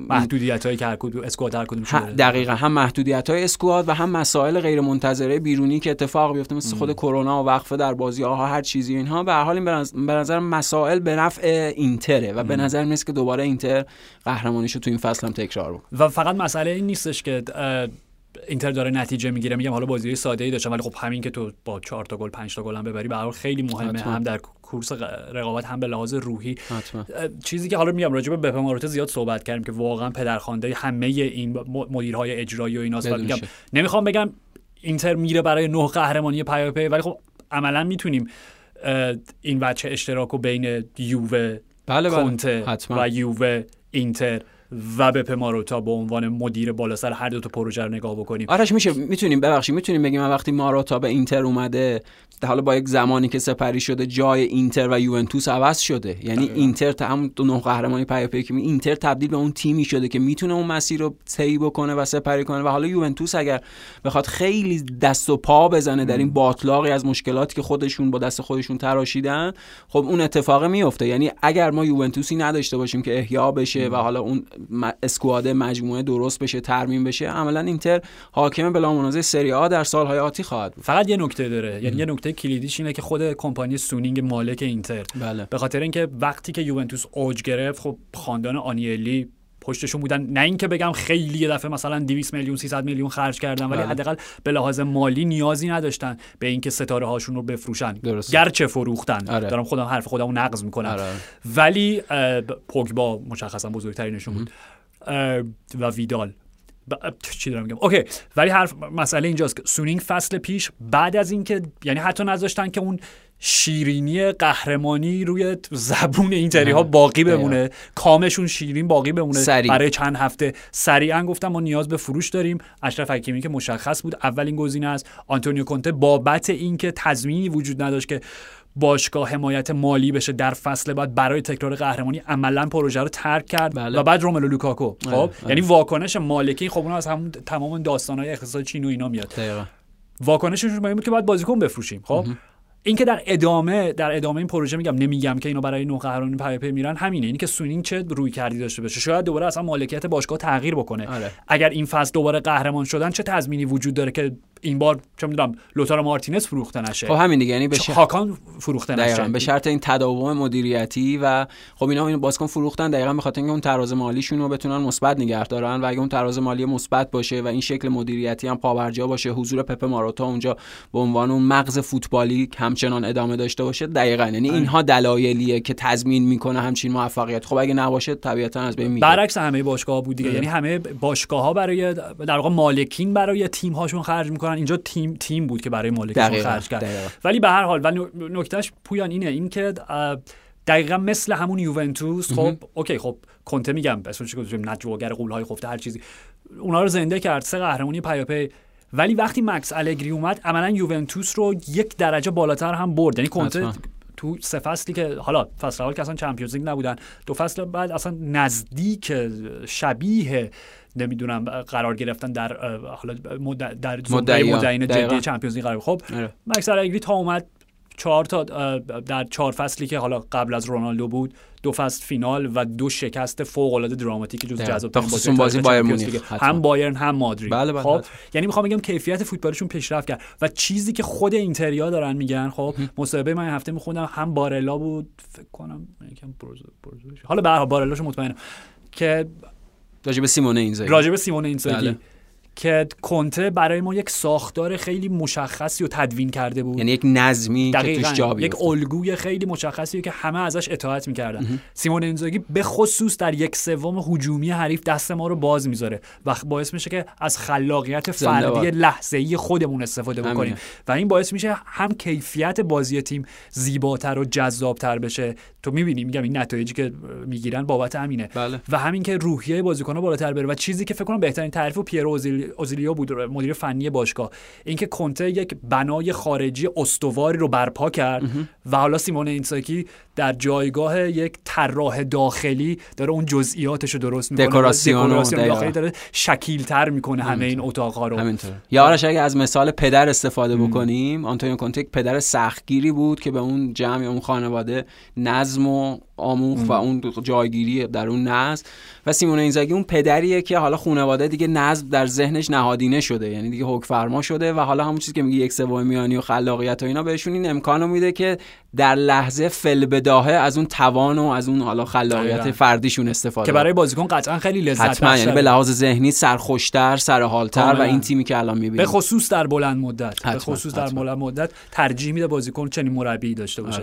محدودیت هایی که هر کدوم اسکواد هر کدوم دقیقا. هم محدودیت های اسکواد و هم مسائل غیر منتظره بیرونی که اتفاق بیفته مثل خود کرونا و وقفه در بازی ها هر چیزی اینها. به هر حال به نظر مسائل به نفع اینتره و به نظر میاد که دوباره اینتر قهرمانیشو تو این فصل هم تکرار و فقط مسئله این نیستش که اینتر داره نتیجه می‌گیره. میگم حالا بازی ساده ای داشتم ولی خب همین که تو با 4 تا گل 5 تا گل هم ببری به خیلی مهمه. هم در کورس رقابت هم به لحاظ روحی. حتما. چیزی که حالا میگم راجع به بپه ماروتا زیاد صحبت کردیم که واقعا پدرخوانده همه این مدیرهای اجرایی و ایناست. میگم نمی‌خوام بگم اینتر میره برای نه قهرمانی پیاپی ولی خب عملا می‌تونیم این بچه اشتراک بین یووه بله بله. و یووه اینتر و به ماروتا به عنوان مدیر بالا سر هر دو تا پروژه رو نگاه بکنیم. آرش میشه می‌تونیم ببخشید می‌تونیم بگیم وقتی ماروتا به اینتر اومده حالا با یک زمانی که سپری شده جای اینتر و یوونتوس عوض شده. یعنی اینتر تا هم دو نه قهرمانی پی پی که اینتر تبدیل به اون تیمی شده که می‌تونه اون مسیر رو طی بکنه و سپری کنه. و حالا یوونتوس اگر بخواد خیلی دست و پا بزنه در این باتلاقی از مشکلاتی که خودشون با دست خودشون تراشیدن خب اون اتفاق میفته یعنی اگر ما یوونتوسی نداشته باشیم که احیا بشه و حالا اون squad مجموعه درست بشه ترمیم بشه عملا اینتر حاکم بلا منازع سری آ در سالهای آتی خواهد بود. فقط یه نکته داره. یعنی یه نکته کلیدیش اینه که خود کمپانی سونینگ مالک اینتر. بله. به خاطر اینکه وقتی که یوونتوس اوج گرفت خب خاندان آنیلی پشتشون بودن. نه اینکه بگم خیلی یه دفعه مثلا 200 میلیون 300 میلیون خرج کردن ولی بله. حداقل به لحاظ مالی نیازی نداشتن به اینکه ستاره هاشون رو بفروشن. درست. گرچه فروختن. آره. دارم خودم حرف خودمو نقض می‌کنم. آره. ولی پوگبا مشخصا بزرگترینشون بود. و ویدال. چی دارم میگم؟ اوکی. ولی حرف مسئله اینجاست که سانینگ فصل پیش بعد از اینکه یعنی حتی نذاشتن که اون شیرینی قهرمانی روی زبون اینتری ها باقی بمونه. کامشون شیرین باقی بمونه. برای چند هفته. سریعا گفتم ما نیاز به فروش داریم. اشرف حکیمی که مشخص بود اولین گزینه است. آنتونیو کونته بابت اینکه تضمینی وجود نداشت که باشگاه حمایت مالی بشه در فصل بعد برای تکرار قهرمانی عملا پروژه رو ترک کرد بله. و بعد روملو لوکاکو. خب؟ آره. یعنی واکنش مالکی خب اون از همون تمام داستانهای اقتصاد چین و اینا میاد. واکنششون بود که باید بازیکن بفروشیم خب؟ اینکه در ادامه در ادامه این پروژه میگم نمیگم که اینا برای نو قهرمانی پی پی میرن همینه. اینی که سانینگ چه رویکردی داشته باشه. شاید دوباره اصلا مالکیت باشگاه تغییر بکنه. آره. اگر این فصل دوباره قهرمان شدن چه تضمینی وجود داره که این بار چه می‌دونم لوتارو مارتینز فروخته نشه. خب همین دیگه یعنی به شرط هاکان فروخته نشه. به شرط این تداوم مدیریتی و خب اینا اینو بازیکن فروختن دقیقا به خاطر اینکه اون تراز مالیشون رو بتونن مثبت نگه دارن و اگه اون تراز مالی مثبت باشه و این شکل مدیریتی هم پابرجا باشه حضور بپه ماروتا اونجا به عنوان اون مغز فوتبالی همچنان ادامه داشته باشه دقیقا. یعنی آره. اینها دلایلیه که تضمین می‌کنه همچین موفقیت. خب اگه نباشه طبیعتا از بین میره. برعکس همه باشگاه بود دیگه. یعنی همه باشگاه ها برای در واقع مالکین برای تیم هاشون خرج می‌کنن. اینجا تیم تیم بود که برای مالکشون خرج کرد. ولی به هر حال ولی نکتهش پویان اینه اینکه دقیقا مثل همون یوونتوس خب اوکی خب کنته میگم اسمش گذاشتیم نجواگر قولهای خفته هر چیزی. اونا رو زنده کرد سه قهرمانی پیاپی ولی وقتی مکس الگری اومد عملا یوونتوس رو یک درجه بالاتر هم برد. یعنی کنته تو سه فصلی که حالا فصل اول که اصلا چمپیونز لیگ نبودن دو فصل بعد اصلا نزدیک شبیه نمی‌دونم قرار گرفتن در حالا در مدعین جدی چمپیونز لیگ قرار. خب آره. مکس الگری تا اومد چهار تا در چهار فصلی که حالا قبل از رونالدو بود دو فصل فینال و دو شکست فوق العاده دراماتیک جز جذاب بازی, بازی بایرن هم بایرن هم مادرید. بله بله خب یعنی می‌خوام بگم کیفیت فوتبالشون پیشرفت کرد و چیزی که خود اینتریا دارن میگن خب مصاحبه من هفته میخوندم هم بارلا بود فکر کنم یکم حالا به بارلاشو مطمئنم. که راجب سیمونه اینزاگی. راجب سیمونه اینزاگی. بله. که کنته برای ما یک ساختار خیلی مشخصی رو تدوین کرده بود. یعنی یک نظمی که توش جا یک الگوی خیلی مشخصی که همه ازش اطاعت می‌کردن. سیمون انزاگی به خصوص در یک سوم هجومی حریف دست ما رو باز می‌ذاره و باعث میشه که از خلاقیت فردی لحظه ای خودمون استفاده بکنیم. و این باعث میشه هم کیفیت بازی تیم زیباتر و جذابتر بشه. تو می‌بینی میگم این نتایجی که می‌گیرن بابت همینه بله. و همین که روحیه بازیکن‌ها بالاتر بره. و چیزی که فکر کنم بهترین تعریف پیر اوزیلیا بود مدیر فنی باشگاه. اینکه کنته یک بنای خارجی استواری رو برپا کرد و حالا سیمون اینساکی در جایگاه یک طراح داخلی داره اون جزئیاتش رو درست می‌کنه. دکوراسیون, داخلی داره شکیل تر می‌کنه همه این اتاقا رو. همینطور یا آرش اگه از مثال پدر استفاده بکنیم آنتونیو کونته یک پدر سختگیری بود که به اون جمع اون خانواده نظم و آموخ و اون جایگیری در اون نظم و سیمون اینزاگی اون پدریه که حالا خانواده دیگه نظم در ذهنش نهادینه شده. یعنی دیگه حکم فرما شده و حالا همون چیزی که میگه یک سوم میانی و خلاقیت و اینا بهشون این امکانو میده که در لحظه فل بداهه از اون توان و از اون حالا خلاقیت فردیشون استفاده که برای بازیکن قطعا خیلی لذت حتما یعنی به لحاظ ذهنی سرخوشتر سرحالتر و این تیمی که الان می‌بینیم. به خصوص در بلند مدت. به خصوص در بلند مدت ترجیح میده بازیکن چنین مربی داشته باشه.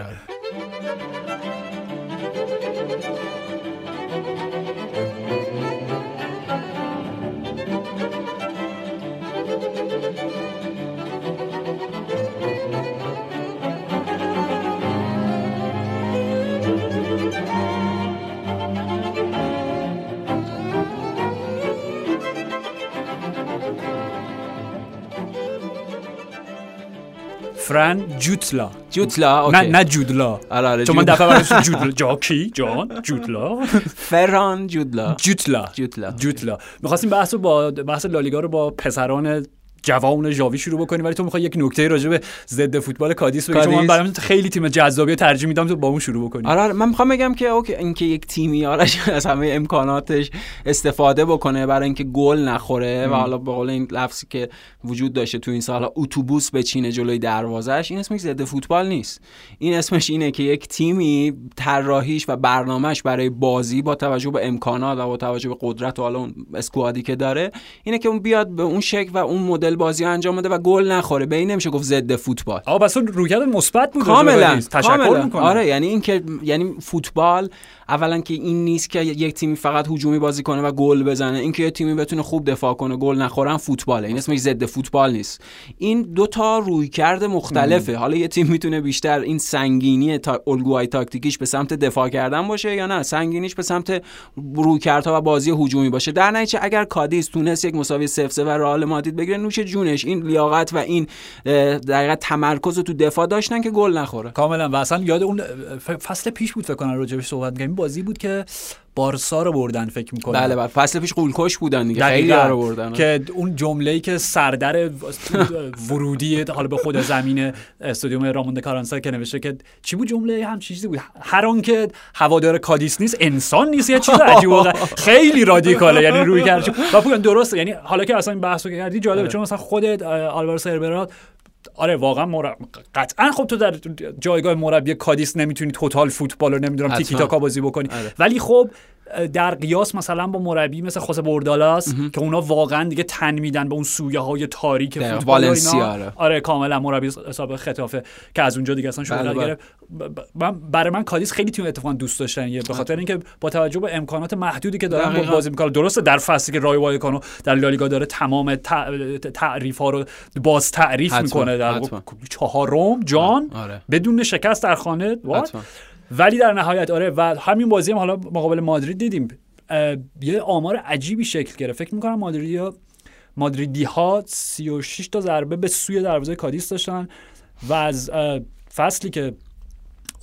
فران جوتلا جوتلا نه نه جودلا آره آره چون من دفعه برای جودلا جا کی جان جودلا فران جودلا جوتلا جوتلا جوتلا می‌خواستیم بحث با بحث لالیگا رو با پسران جوان ژاوی شروع بکنیم ولی تو می‌خوای یک نکته راجع به ضد فوتبال کادیس بگی. چون من. برام خیلی تیم جذابی ترجیح میدم تو با اون شروع بکنی. آره آره. من می‌خوام بگم که اوکی اینکه یک تیمی آرش از همه امکاناتش استفاده بکنه برای اینکه گل نخوره و حالا به قول این لفظی که وجود داشته تو این سال اتوبوس بچینه جلوی دروازش این اسمش ضد فوتبال نیست. این اسمش اینه که یک تیمی طراحیش و برنامهش برای بازی با توجه به امکانات و با توجه به قدرت و حالا اون اسکوادی که داره اینه که اون بیاد به اون شکل و اون مدل بازی رو انجام بده و گل نخوره. به این نمیشه گفت ضد فوتبال. آقا بس رویکرد مثبت بود کاملا. تشکر آره یعنی این که یعنی فوتبال اولا که این نیست که یک تیمی فقط هجومی بازی کنه و گل بزنه. اینکه یه تیمی بتونه خوب دفاع کنه گل نخورن فوتباله. این اسمش ضد فوتبال نیست. این دو تا رویکرد مختلفه. حالا یه تیم می‌تونه بیشتر این سنگینی تا الگوهای تاکتیکیش به سمت دفاع کردن باشه یا نه. سنگینیش به سمت رویکردها و بازی هجومی باشه. در نتیجه اگر کادیس تونست یک مساوی 0 و رئال مادرید بگیره نوش جونش این لیاقت و این در تمرکز تو دفاع داشتن که گل نخوره. کاملا. و اصلا یاد اون فصل پیش بود فکر کنم راجبش صحبت می‌کردیم. بازی بود که بارسا رو بردن فکر می‌کنم. بله بله. فصل پیش قولکش بودن دیگه. خیلی. رو بردن. که اون جمله‌ای که سردر ورودی حالا به خود زمین استادیوم رامون کارانسا که نوشته که چی بود جمله؟ هم چیزی بود. هر آن که هوادار کادیس نیست انسان نیست. یه چیز عجیب خیلی رادیکاله. یعنی رویکرد و *laughs* بگم درسته یعنی حالا که اصلا این بحثو کردی جالبه. چون مثلا خودت آلوارو سرورا آره واقعا مرب... قطعا خب تو در جایگاه مربی کادیس نمی‌تونی total football رو نمی‌دونم. تیکی تاکا بازی بکنی آره. ولی خب در قیاس مثلا با مربی مثل خوسه بوردالاس که اونا واقعا دیگه تن میدن به اون سویه های تاریک. والنسیا، آره. آره کاملا مربی حساب خطافه که از اونجا دیگه اصلا بله، شغل بله. گرفت ب- ب- من برای من کادیس خیلی تیم اتفاقا دوست داشتن یه به خاطر اینکه با توجه به امکانات محدودی که دارن دقیقاً. بازی می‌کنن درسته در فصلی که رای وایکانو در لالیگا داره تمام تع- تعریف ها رو باز تعریف حتما، می‌کنه در. چهارم جان آره بدون شکست در خانه. ولی در نهایت آره و همین بازی هم حالا مقابل مادرید دیدیم. یه آمار عجیبی شکل گرفت. فکر می‌کنم مادریدی ها مادریدی ها 36 تا ضربه به سوی دروازه کادیس داشتن و از فصلی که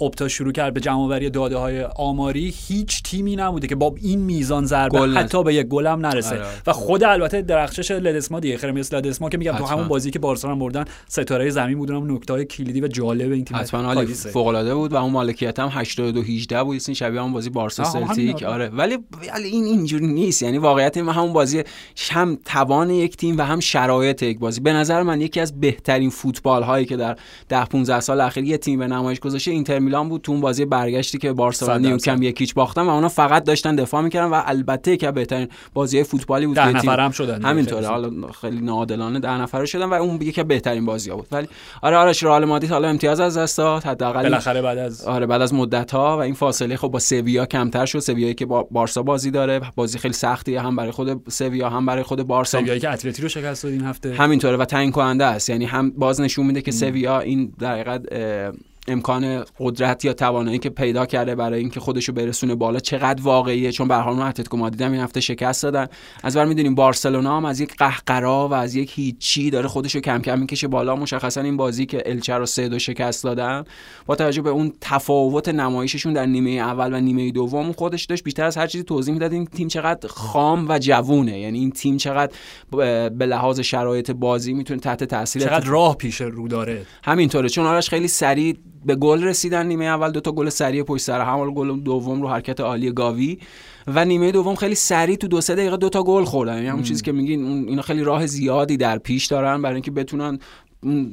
اپتا شروع کرد به جمعآوری داده های آماری هیچ تیمی نبوده که با این میزان ضربه. حتی به یک گل هم نرسه آره. و خود البته درخشش لدسما دیگه خرمیس لدسما که میگم تو. همون بازی که بارسلونا بردن ستاره زمین بود اونم نکته های کلیدی و جالب این تیم حتما. فوق العاده بود و اون مالکیت هم 82 18 بود این شبیه همون بازی بارسا سلتیک. آره ولی ولی این اینجوری نیست یعنی واقعیت این همون بازی هم توان یک تیم و هم شرایط یک بازی به نظر من یکی از بهترین فوتبال هایی که در 10 15 سال اخیر یه تیم به نمایش گذاشته اینتر میلان بود تو اون بازی برگشتی که صد درصد. نیوکم یکیچ باختن و اونا فقط داشتن دفاع می‌کردن و البته که بهترین بازی فوتبالی بود ده. نفر هم شدن. همینطوره. حالا خیلی ناعادلانه ده نفره شدن و اون یکی بهترین بازی ها بود. ولی آره آرش رئال مادرید حالا امتیاز از دست داد. حداقل بالاخره بعد از آره بعد از مدت ها و این فاصله خب با سویا کمتر شد. سویایی که با بارسا بازی داره. بازی خیلی سختیه. هم برای خود سویا هم برای خود بارسا. سویایی که اتلتی رو شکست داد این هفته. همینطوره و تعیین کننده است. یعنی هم باز نشون میده که سویا این در امکان قدرت یا توانایی که پیدا کرده برای اینکه خودشو برسونه بالا چقدر واقعیه؟ چون به هر حال اتلتیکو مادرید هم این هفته شکست دادن. از بر می‌دونیم بارسلونا هم از یک قهقرا و از یک هیچی داره خودشو کم کم می‌کشه بالا. مشخصا این بازی که الچه رو سه دو شکست دادن با توجه به اون تفاوت نمایششون در نیمه اول و نیمه دوم خودش داشت بیشتر از هر چیزی توضیح می‌داد این تیم چقدر خام و جوونه. یعنی این تیم چقدر به لحاظ شرایط بازی می‌تونه تحت تاثیر چقدر راه پیش رو داره. همینطوره. چون آرش خیلی سریع به گل رسیدن نیمه اول دو تا گل سریع پشت سر هم گل دوم رو حرکت عالی گاوی و نیمه دوم خیلی سریع تو دو سه دقیقه دو تا گل خوردن. یعنی همون چیزی که میگین اینا خیلی راه زیادی در پیش دارن برای اینکه بتونن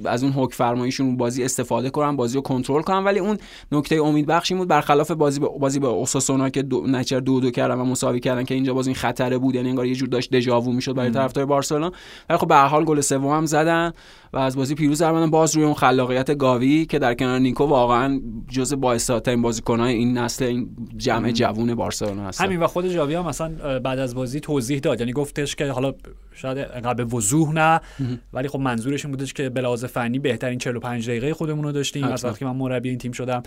از اون حکم فرماییشون اون بازی استفاده کنن بازی رو کنترل کنن. ولی اون نکته امید بخشی بود برخلاف بازی با بازی با اوساسونا که دو نچر دو دو کردن و مساوی کردن که اینجا باز این خطره بود یعنی انگار یه جور داشت دژاوو می‌شد برای طرفدار بارسلونا. ولی خب به هر حال گل سوم هم زدن و از بازی پیروز در باز روی اون خلاقیت گاوی که در کنار نیکو واقعا جزء بااثرترین بازیکن‌های این نسل این جمع جوون بارسلونا هست همین و خود جاوی هم مثلا بعد از بازی توضیح داد. یعنی گفتش که حالا شاید قبل وضوح نه. ولی خب منظورش این بودش که به لحاظ فنی بهترین 45 دقیقه خودمون رو داشتیم از وقتی من مربی این تیم شدم.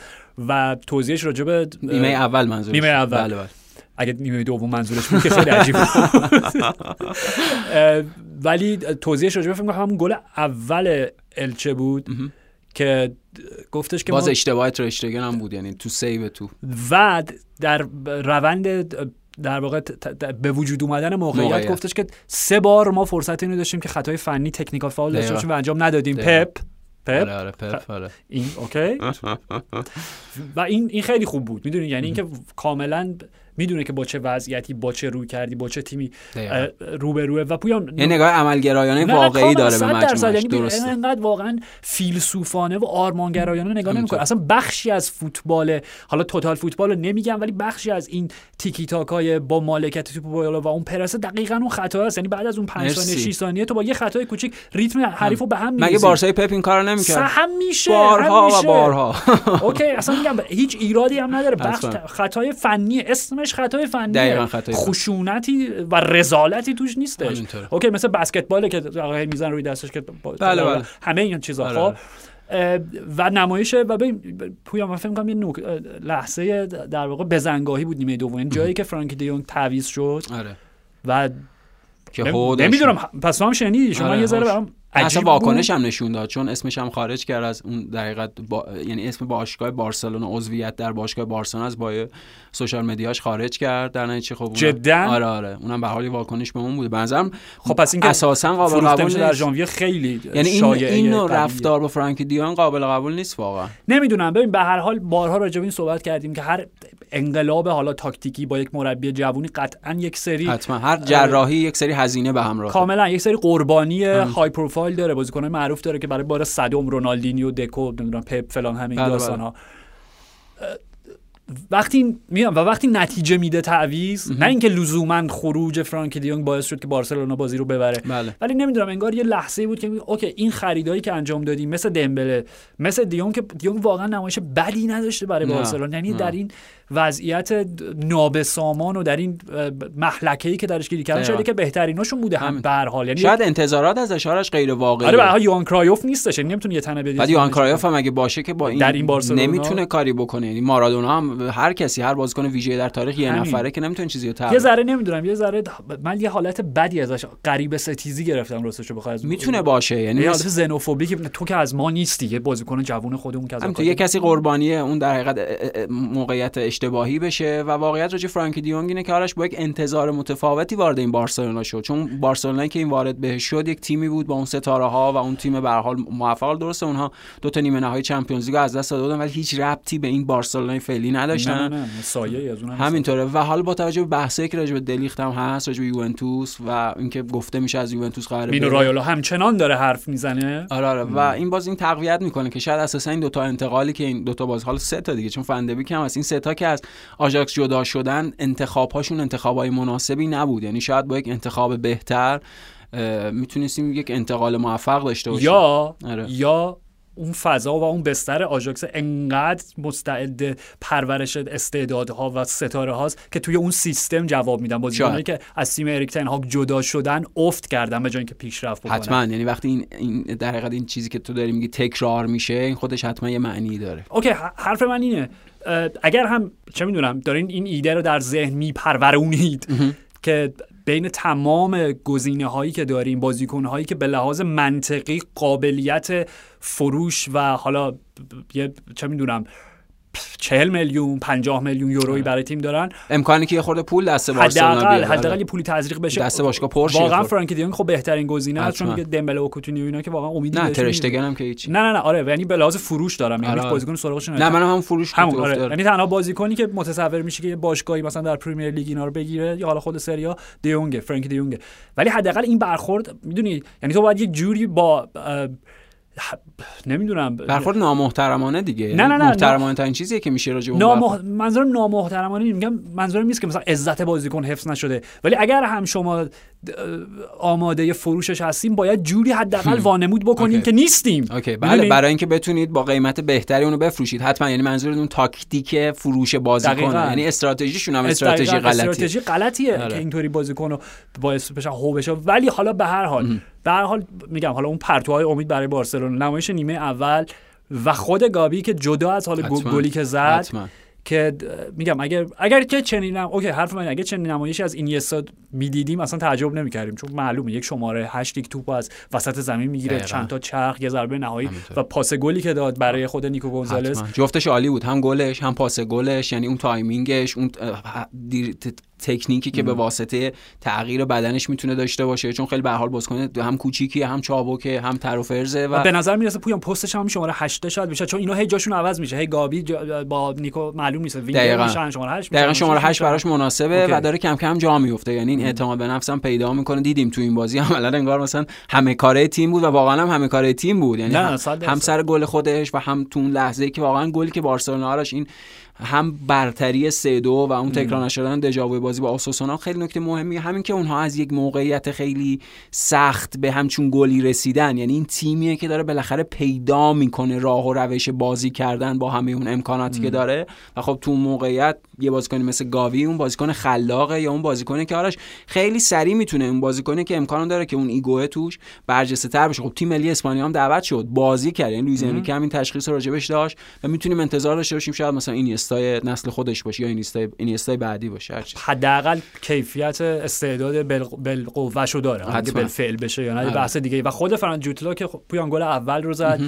و توضیحش راجع به نیمه اول منظورش. نیمه اول. بله بله. اگه نیمه دوم منظورش بود که خیلی عجیب *laughs* ولی توضیحش راجع به فکر همون گل اول الچه بود که گفتش که باز اشتباه تراشتگن هم بود یعنی تو save تو. و در روند در واقع به وجود اومدن موقعیت, موقعیت, گفتش که سه بار ما فرصت اینو داشتیم که خطای فنی technical foul داشته باشیم و انجام ندادیم. پپ. پپ. آره آره پپ آره. این اوکی. *laughs* و این این خیلی خوب بود. می‌دونی؟ یعنی اینکه کاملا می‌دونه که با چه وضعیتی با چه روی کردی با چه تیمی رو به روه و پویان یه نگاه عملگرایانه واقعی داره به مجموعش. یعنی درسته. انقدر واقعا فیلسوفانه و آرمانگرایانه نگاه نمی‌کنه. اصلا بخشی از فوتبال حالا توتال فوتبال رو نمیگم ولی بخشی از این تیکی تاکای با مالکیت توپ بالا و اون پرسه دقیقا اون خطا است یعنی بعد از اون 5 ثانیه 6 ثانیه تو با یه خطای کوچیک ریتم حریفو به هم مگه بارسای پپ این کارو نمی‌کرد؟ هم میشه بارها و بارها. اوکی اصلا میگم هیچ ایرادی هم نداره. بخش خطای فنی اسم اسمش خطای فنی خشونتی و رذالتی توش نیستش. اوکی مثل بسکتباله که آقای می‌زنن روی دستش که بله بله. همه این چیزا. آره، خب آره. و نمایش و ببین پویا من فکر کنم یه نوک... لحظه در واقع بزنگاهی بود نیمه دوم. جایی که فرنکی دیونگ تعویض شد آره. و که نمی‌دونم پس هم شنیدی. شما آره یه ذره برام اصلا واکنش هم نشون داد چون اسمش هم خارج کرد از اون دقیقت با... یعنی اسم باشگاه بارسلونا عضویت در باشگاه بارسلونا از با سوشال مدیاش خارج کرد. در نتیجه خب جدا؟ آره آره. اونم به حال واکنش به اون بوده. بنظرم خب پس این اساسا قابل قبول در ژانویه خیلی یعنی این, این نوع رفتار با فرانک دیون قابل قبول نیست واقعا. نمی‌دونم. ببین به هر حال بارها راجع به این صحبت کردیم که هر انقلاب حالا تاکتیکی با یک مربی جوونی قطعا یک سری حتما. هر جراحی یک سری هزینه به همراه. کاملا یک سری قربانی های پروفایل داره بازیکن معروف داره که برای بار صدم رونالدینیو دکو نمی‌دونم پپ فلان همین داستان ها. وقتی میام و وقتی نتیجه میده تعویض نه اینکه لزوما خروج فرانک دیونگ باعث شد که بارسلونا بازی رو ببره. بله. ولی نمی‌دونم انگار یه لحظه بود که اوکی این خریدایی که انجام دادیم مثل دمبله مثل دیونگ که دیونگ واقعا نمایش بدی نداشته برای بارسلونا. یعنی در این وضعیت نابسامان و در این محلکه ای که درش گیری کردن شاید که بهتریناشون بوده هم به هر حال. یعنی شاید انتظارات از اشارش غیر واقعی آره به یوان کرایوف نیستش یعنی نمی‌تونه یه تنه بده بعد یوان کرایوف هم اگه باشه که با این, در این بارسلونا نمی‌تونه کاری بکنه. یعنی مارادونا هم هر کسی هر بازیکن ویژه در تاریخ یه نفره که نمی‌تونه چیزی رو یه ذره نمی‌دونم یه ذره من یه حالت بدی ازش غریب ستیزی گرفتم راستش رو بخوای می‌تونه باشه یعنی یه حالت زنوفوبی تو که از ما نیستی یه بازیکن جوون خودمون که از یه کسی قربانی اون در حقیقت موقعیت اشتباهی بشه و واقعیت راجع فرانکی دیونگ اینه که آرش با یک انتظار متفاوتی وارد این بارسلونا شد. چون بارسلونایی که این وارد بهش شد یک تیمی بود با اون ستاره ها و اون تیم به حال موفق. درسته اونها دو تا نیمه نهایی چمپیونز لیگ از دست دادن ولی هیچ ربطی به این بارسلونای فعلی نداشتن. نه نه سایه از اون همینطوره. و حال با توجه به بحثی که راجع به دلیخت هم هست راجع به یوونتوس و اینکه گفته میشه از یوونتوس قراره مینو رایولا همچنان داره حرف می‌زنه. آره آره. و این باز این تقویت می‌کنه که شاید اساسا این دو تا انتقالی که این دو تا باز حالا سه تا دیگه چون فندبیک هم از این سه تا که از آژاکس جدا شدن انتخابهاشون انتخابای مناسبی نبود. یعنی شاید با یک انتخاب بهتر می‌تونستیم یک انتقال موفق داشته باشیم. یا آره. یا اون فضا و اون بستر آژاکس انقدر مستعد پرورش استعدادها و ستاره هاست که توی اون سیستم جواب میدن. بازیکنایی که از تیم اریک تن هاگ جدا شدن افت کردن به جای اینکه پیشرفت بکنن. حتما. یعنی وقتی این, این در حقیقت این چیزی که تو داری میگی تکرار میشه این خودش حتما یه معنی داره. اوکی حرف من اینه. اگر هم چه می‌دونم دارین این ایده رو در ذهن میپرورونید که بین تمام گزینه هایی که داریم بازیکن هایی که به لحاظ منطقی قابلیت فروش و حالا یه چه می‌دونم 40 میلیون 50 میلیون یورویی آره. برای تیم دارن. امکانی که یه خورده پول دست بارسلونا بیاد حداقل یه پولی تزریق بشه. دست باشگاه پر شه واقعا فرنکی دیونگ خب بهترین گزینه است چون دیگه دمبله و کوتینیو اینا که واقعا امیدی نه تراشتگن هم که هیچی. نه نه نه آره یعنی به لحاظ فروش دارم. یعنی آره. بازیکن سراغش نه من هم فروش همون آره. یعنی تنها بازیکنی که متصور میشه که یه باشگاهی مثلا در پریمیر لیگ اینا رو بگیره یا حالا خود سری آ دیونگ فرانک دیونگ ولی حداقل این برخورد می‌دونی یعنی تو باید یک جوری با نمی‌دونم. برخورد نامحترمانه دیگه. نه نه نه محترمانه ترین چیزیه که میشه راجع نامح... منظورم نامحترمانه میگم منظورم نیست که مثلا عزت بازیکن حفظ نشده. ولی اگر هم شما آماده فروشش هستیم باید جوری حداقل وانمود بکنیم که نیستیم. اوکی. بله برای اینکه بتونید با قیمت بهتری اونو بفروشید. حتما یعنی منظور اون تاکتیک فروش بازیکن. یعنی استراتژیشون هم استراتژی غلطیه. استراتژی غلطیه که اینطوری بازیکن رو باعث بشه هو بشه. ولی حالا به هر حال به هر حال میگم حالا اون پرتوهای امید برای بارسلونا. نمایش نیمه اول و خود گاوی که جدا از حال گلی که زد که میگم اگر اگر که چنین اوکی حرف من اگه چنین نمایشی از اینیستا می‌دیدیم اصلا تعجب نمی‌کردیم چون معلومه یک شماره 8 یک توپ از وسط زمین می‌گیره چند تا چرخ یه ضربه نهایی و پاس گلی که داد برای خود نیکو گونزالز جفتش عالی بود هم گلش هم پاس گلش یعنی اون timing ش اون تکنیکی که به واسطه تغییر بدنش می‌تونه داشته باشه چون خیلی به حال بازیکن هم کوچیکی هم چابکه هم تر و به نظر می‌رسه پویان پستش هم شماره 8 شاید بشه چون اینا هی جاشون عوض میشه هی گاوی با نیکو معلوم نیست وینگر میشن شماره 8 دقیقاً شماره 8 براش مناسبه اوکی. و داره کم کم جا میفته یعنی این اعتماد به نفسم پیدا می‌کنه. دیدیم تو این بازی عملا انگار مثلا همه کاره تیم بود و واقعا هم همه کاره تیم بود. یعنی هم, هم سر گل خودش و هم تو اون لحظه که واقعا گلی که بارسلونا این هم برتری سه دو و اون تکرار نشدن دژاوی بازی با آسوسونا خیلی نکته مهمی همین که اونها از یک موقعیت خیلی سخت به همچون گلی رسیدن یعنی این تیمیه که داره بالاخره پیدا می‌کنه راه و روش بازی کردن با همه اون امکاناتی که داره. و خب تو موقعیت یه بازیکنی مثل گاوی اون بازیکن خلاقه یا اون بازیکنی که آرش خیلی سریع می‌تونه اون بازیکنی که امکان داره که اون ایگوه توش برجسته تر بشه. خب تیم ملی اسپانیا هم دعوت شد. بازی کرد. یعنی لوئیز انریکه همین تشخیص راجبش داشت و می‌تونیم انتظار داشته باشیم شاید مثلا این اینیستای نسل خودش باشه یا اینیستای اینیستای بعدی باشه. هرچی حداقل کیفیت استعداد بالقوهشو داره. اگه بالفعل بشه یا نه آره. بحث دیگه و خود فران جوتلا که خب پویان گل اول رو زد.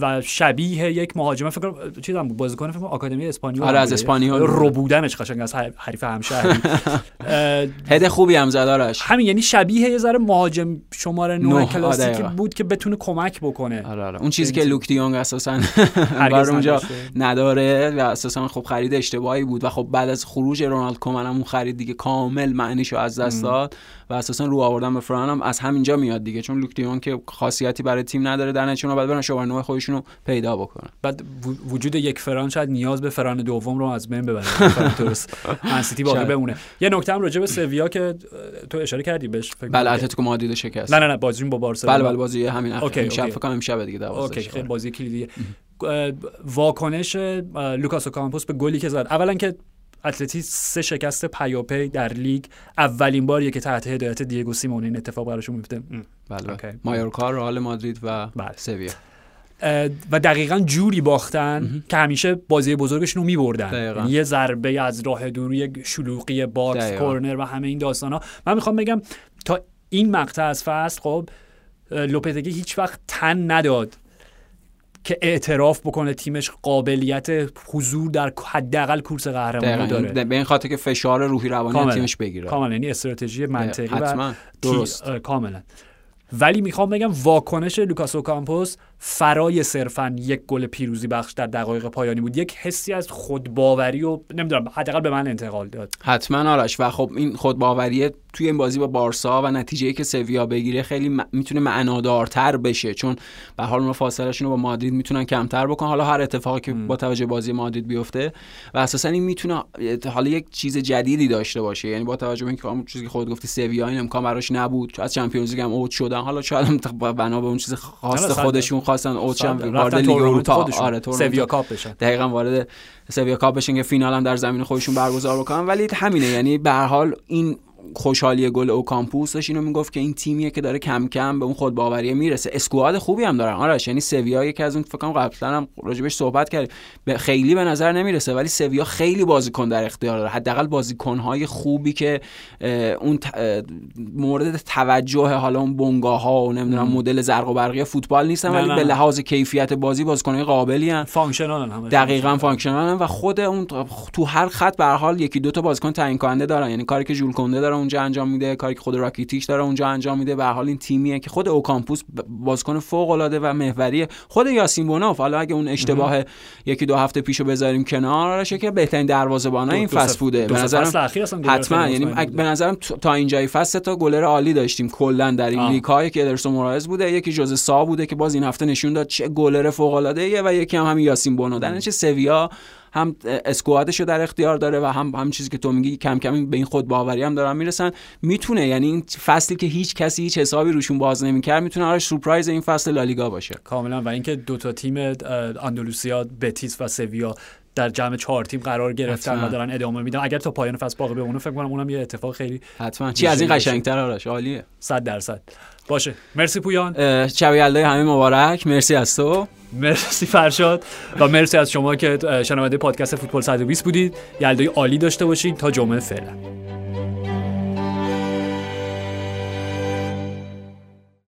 و شبیه یک مهاجم فکر چیزام بازیکن فکر آکادمی اسپانیول آره از اسپانیول رو بودنش قشنگ از حریف همشهری. *laughs* هد خوبی هم زدارش همین یعنی شبیه یه ذره مهاجم شماره 9 کلاسیک بود که بتونه کمک بکنه. آره آره. اون چیزی که لوک دیونگ اساسا *laughs* بر اونجا نداره و اساسا خب خرید اشتباهی بود. و خب بعد از خروج رونالد کومن اون خرید دیگه کامل معنیشو از دست داد. و اساسا رو آوردن به فران هم از همینجا میاد دیگه. چون لوک دیونگ که خاصیتی برای تیم نداره در نتیجه بعد برن شماره 9 خودشون رو پیدا بکنن. بعد وجود یک فران شاید نیاز به فران دوم رو از بین ببره. *laughs* درست سیتی باقی بمونه. یه نکته هم راجع به سویا که تو اشاره کردی بهش فکر بله اتلتیکو مادرید شکست. نه نه نه بازی با بارسلونا. بله بله بازی همین okay شب فکر کنم امشب دیگه 12 okay بازی کلیدیه. واکنش لوکاس اوکامپوس به گلی که زد. اولا که اتلتی سه شکست پیاپی در لیگ. اولین باریه که تحت هدایت دیگو سیمئونه این اتفاق براشون میفته. بله. مایورکا رئال مادرید و بله. سویا. و دقیقا جوری باختن که همیشه بازی بزرگشون رو میبردن. یه ضربه از راه دور یه شلوغی box کورنر و همه این داستان ها من می‌خوام بگم تا این مقطع از فصل خب لوپتگی هیچ وقت تن نداد. که اعتراف بکنه تیمش قابلیت حضور در حداقل کورس قهرمانی داره. به این خاطر که فشار روحی روانی تیمش بگیره. کاملا. یعنی استراتژی منطقی و درست. کاملا. ولی می‌خوام بگم واکنش لوکاس اوکامپوس فرای صرفا یک گل پیروزی بخش در دقایق پایانی بود. یک حسی از خودباوری و نمی‌دونم حداقل به من انتقال داد. حتما آرش. و خب این خودباوری توی این بازی با بارسا و نتیجه که سویا بگیره خیلی م... می‌تونه معنادارتر بشه. چون به حال اون فاصلهشون رو با مادرید می‌تونن کمتر بکنن. حالا هر اتفاقی که با توجه بازی مادرید بیفته و اساسا این می‌تونه حالا یک چیز جدیدی داشته باشه. یعنی با توجه به اینکه چیزی که خود گفتی سویا این امکان براش نبود. از Champions League هم اوت شدن. حالا شاید بنا به اون چیز خاص خودشون خواستن اونجا هم وارد لیگ اروپا. آره سویا کاپ بشن دقیقاً وارد سویا کاپ بشن که فینال هم در زمین خودشون برگزار بکنن. ولی همینه یعنی به هر حال این خوشحالی گل اوکامپوس داشت اینو می‌گفت که این تیمیه که داره کم کم به اون خودباوری می‌رسه. squad خوبی هم دارن. آرش یعنی سویا یکی از اون فکر کنم قبلا هم راجبش صحبت کرد خیلی به نظر نمی‌رسه ولی سویا خیلی بازیکن در اختیار داره. حداقل بازیکن‌های خوبی که اون مورد توجه حالا اون بنگاه ها و نمی‌دونم مدل زرق و برقی فوتبال نیستن ولی به لحاظ کیفیت بازی بازیکن‌های قابلی‌ان functional هم دقیقاً functional و خود اون تو هر خط به حال یکی دو تا بازیکن تعیین کننده دارن. یعنی کاری که ژول کنده داره اونجا انجام میده کاری که خود راکیتیش داره اونجا انجام میده به حال این تیمیه که خود اوکامپوس بازیکن فوق العاده و محوریه. خود یاسین بونوف حالا اگه اون اشتباه یکی دو هفته پیشو بذاریم کنارش که بهترین دروازه‌بان این فصل بوده. به نظرم حتما یعنی به نظرم تا اینجای فصل تا گلر عالی داشتیم کلا در این لیگ هایی که ادرسون مورایز بوده. یکی جوز سا بوده که باز این هفته نشون داد چه گلر فوق العاده و یکی هم همین یاسین بونو. در چه سویا هم اسکوادشو در اختیار داره و هم هم چیزی که تو میگی کم کم به این خود باوری هم دارن می‌رسن. می‌تونه یعنی این فصلی که هیچ کسی هیچ حسابی روشون باز نمی‌کرد می‌تونه آره سورپرایز این فصل لالیگا باشه. کاملا و اینکه دو تا تیم اندلوسیا بتیس و سویا در جمع چهار تیم قرار گرفتن و دارن ادامه میدن. اگر تا پایان فصل باقی بمونه فکر کنم اونم یه اتفاق خیلی حتما. چی از این قشنگتر؟ آرش عالیه. 100 درصد. باشه. مرسی پویان. شب یلدای همه مبارک. مرسی از تو. مرسی فرشاد. و مرسی از شما که شنونده پادکست فوتبال 120 بودید. یلدای عالی داشته باشید تا جمعه فعلا.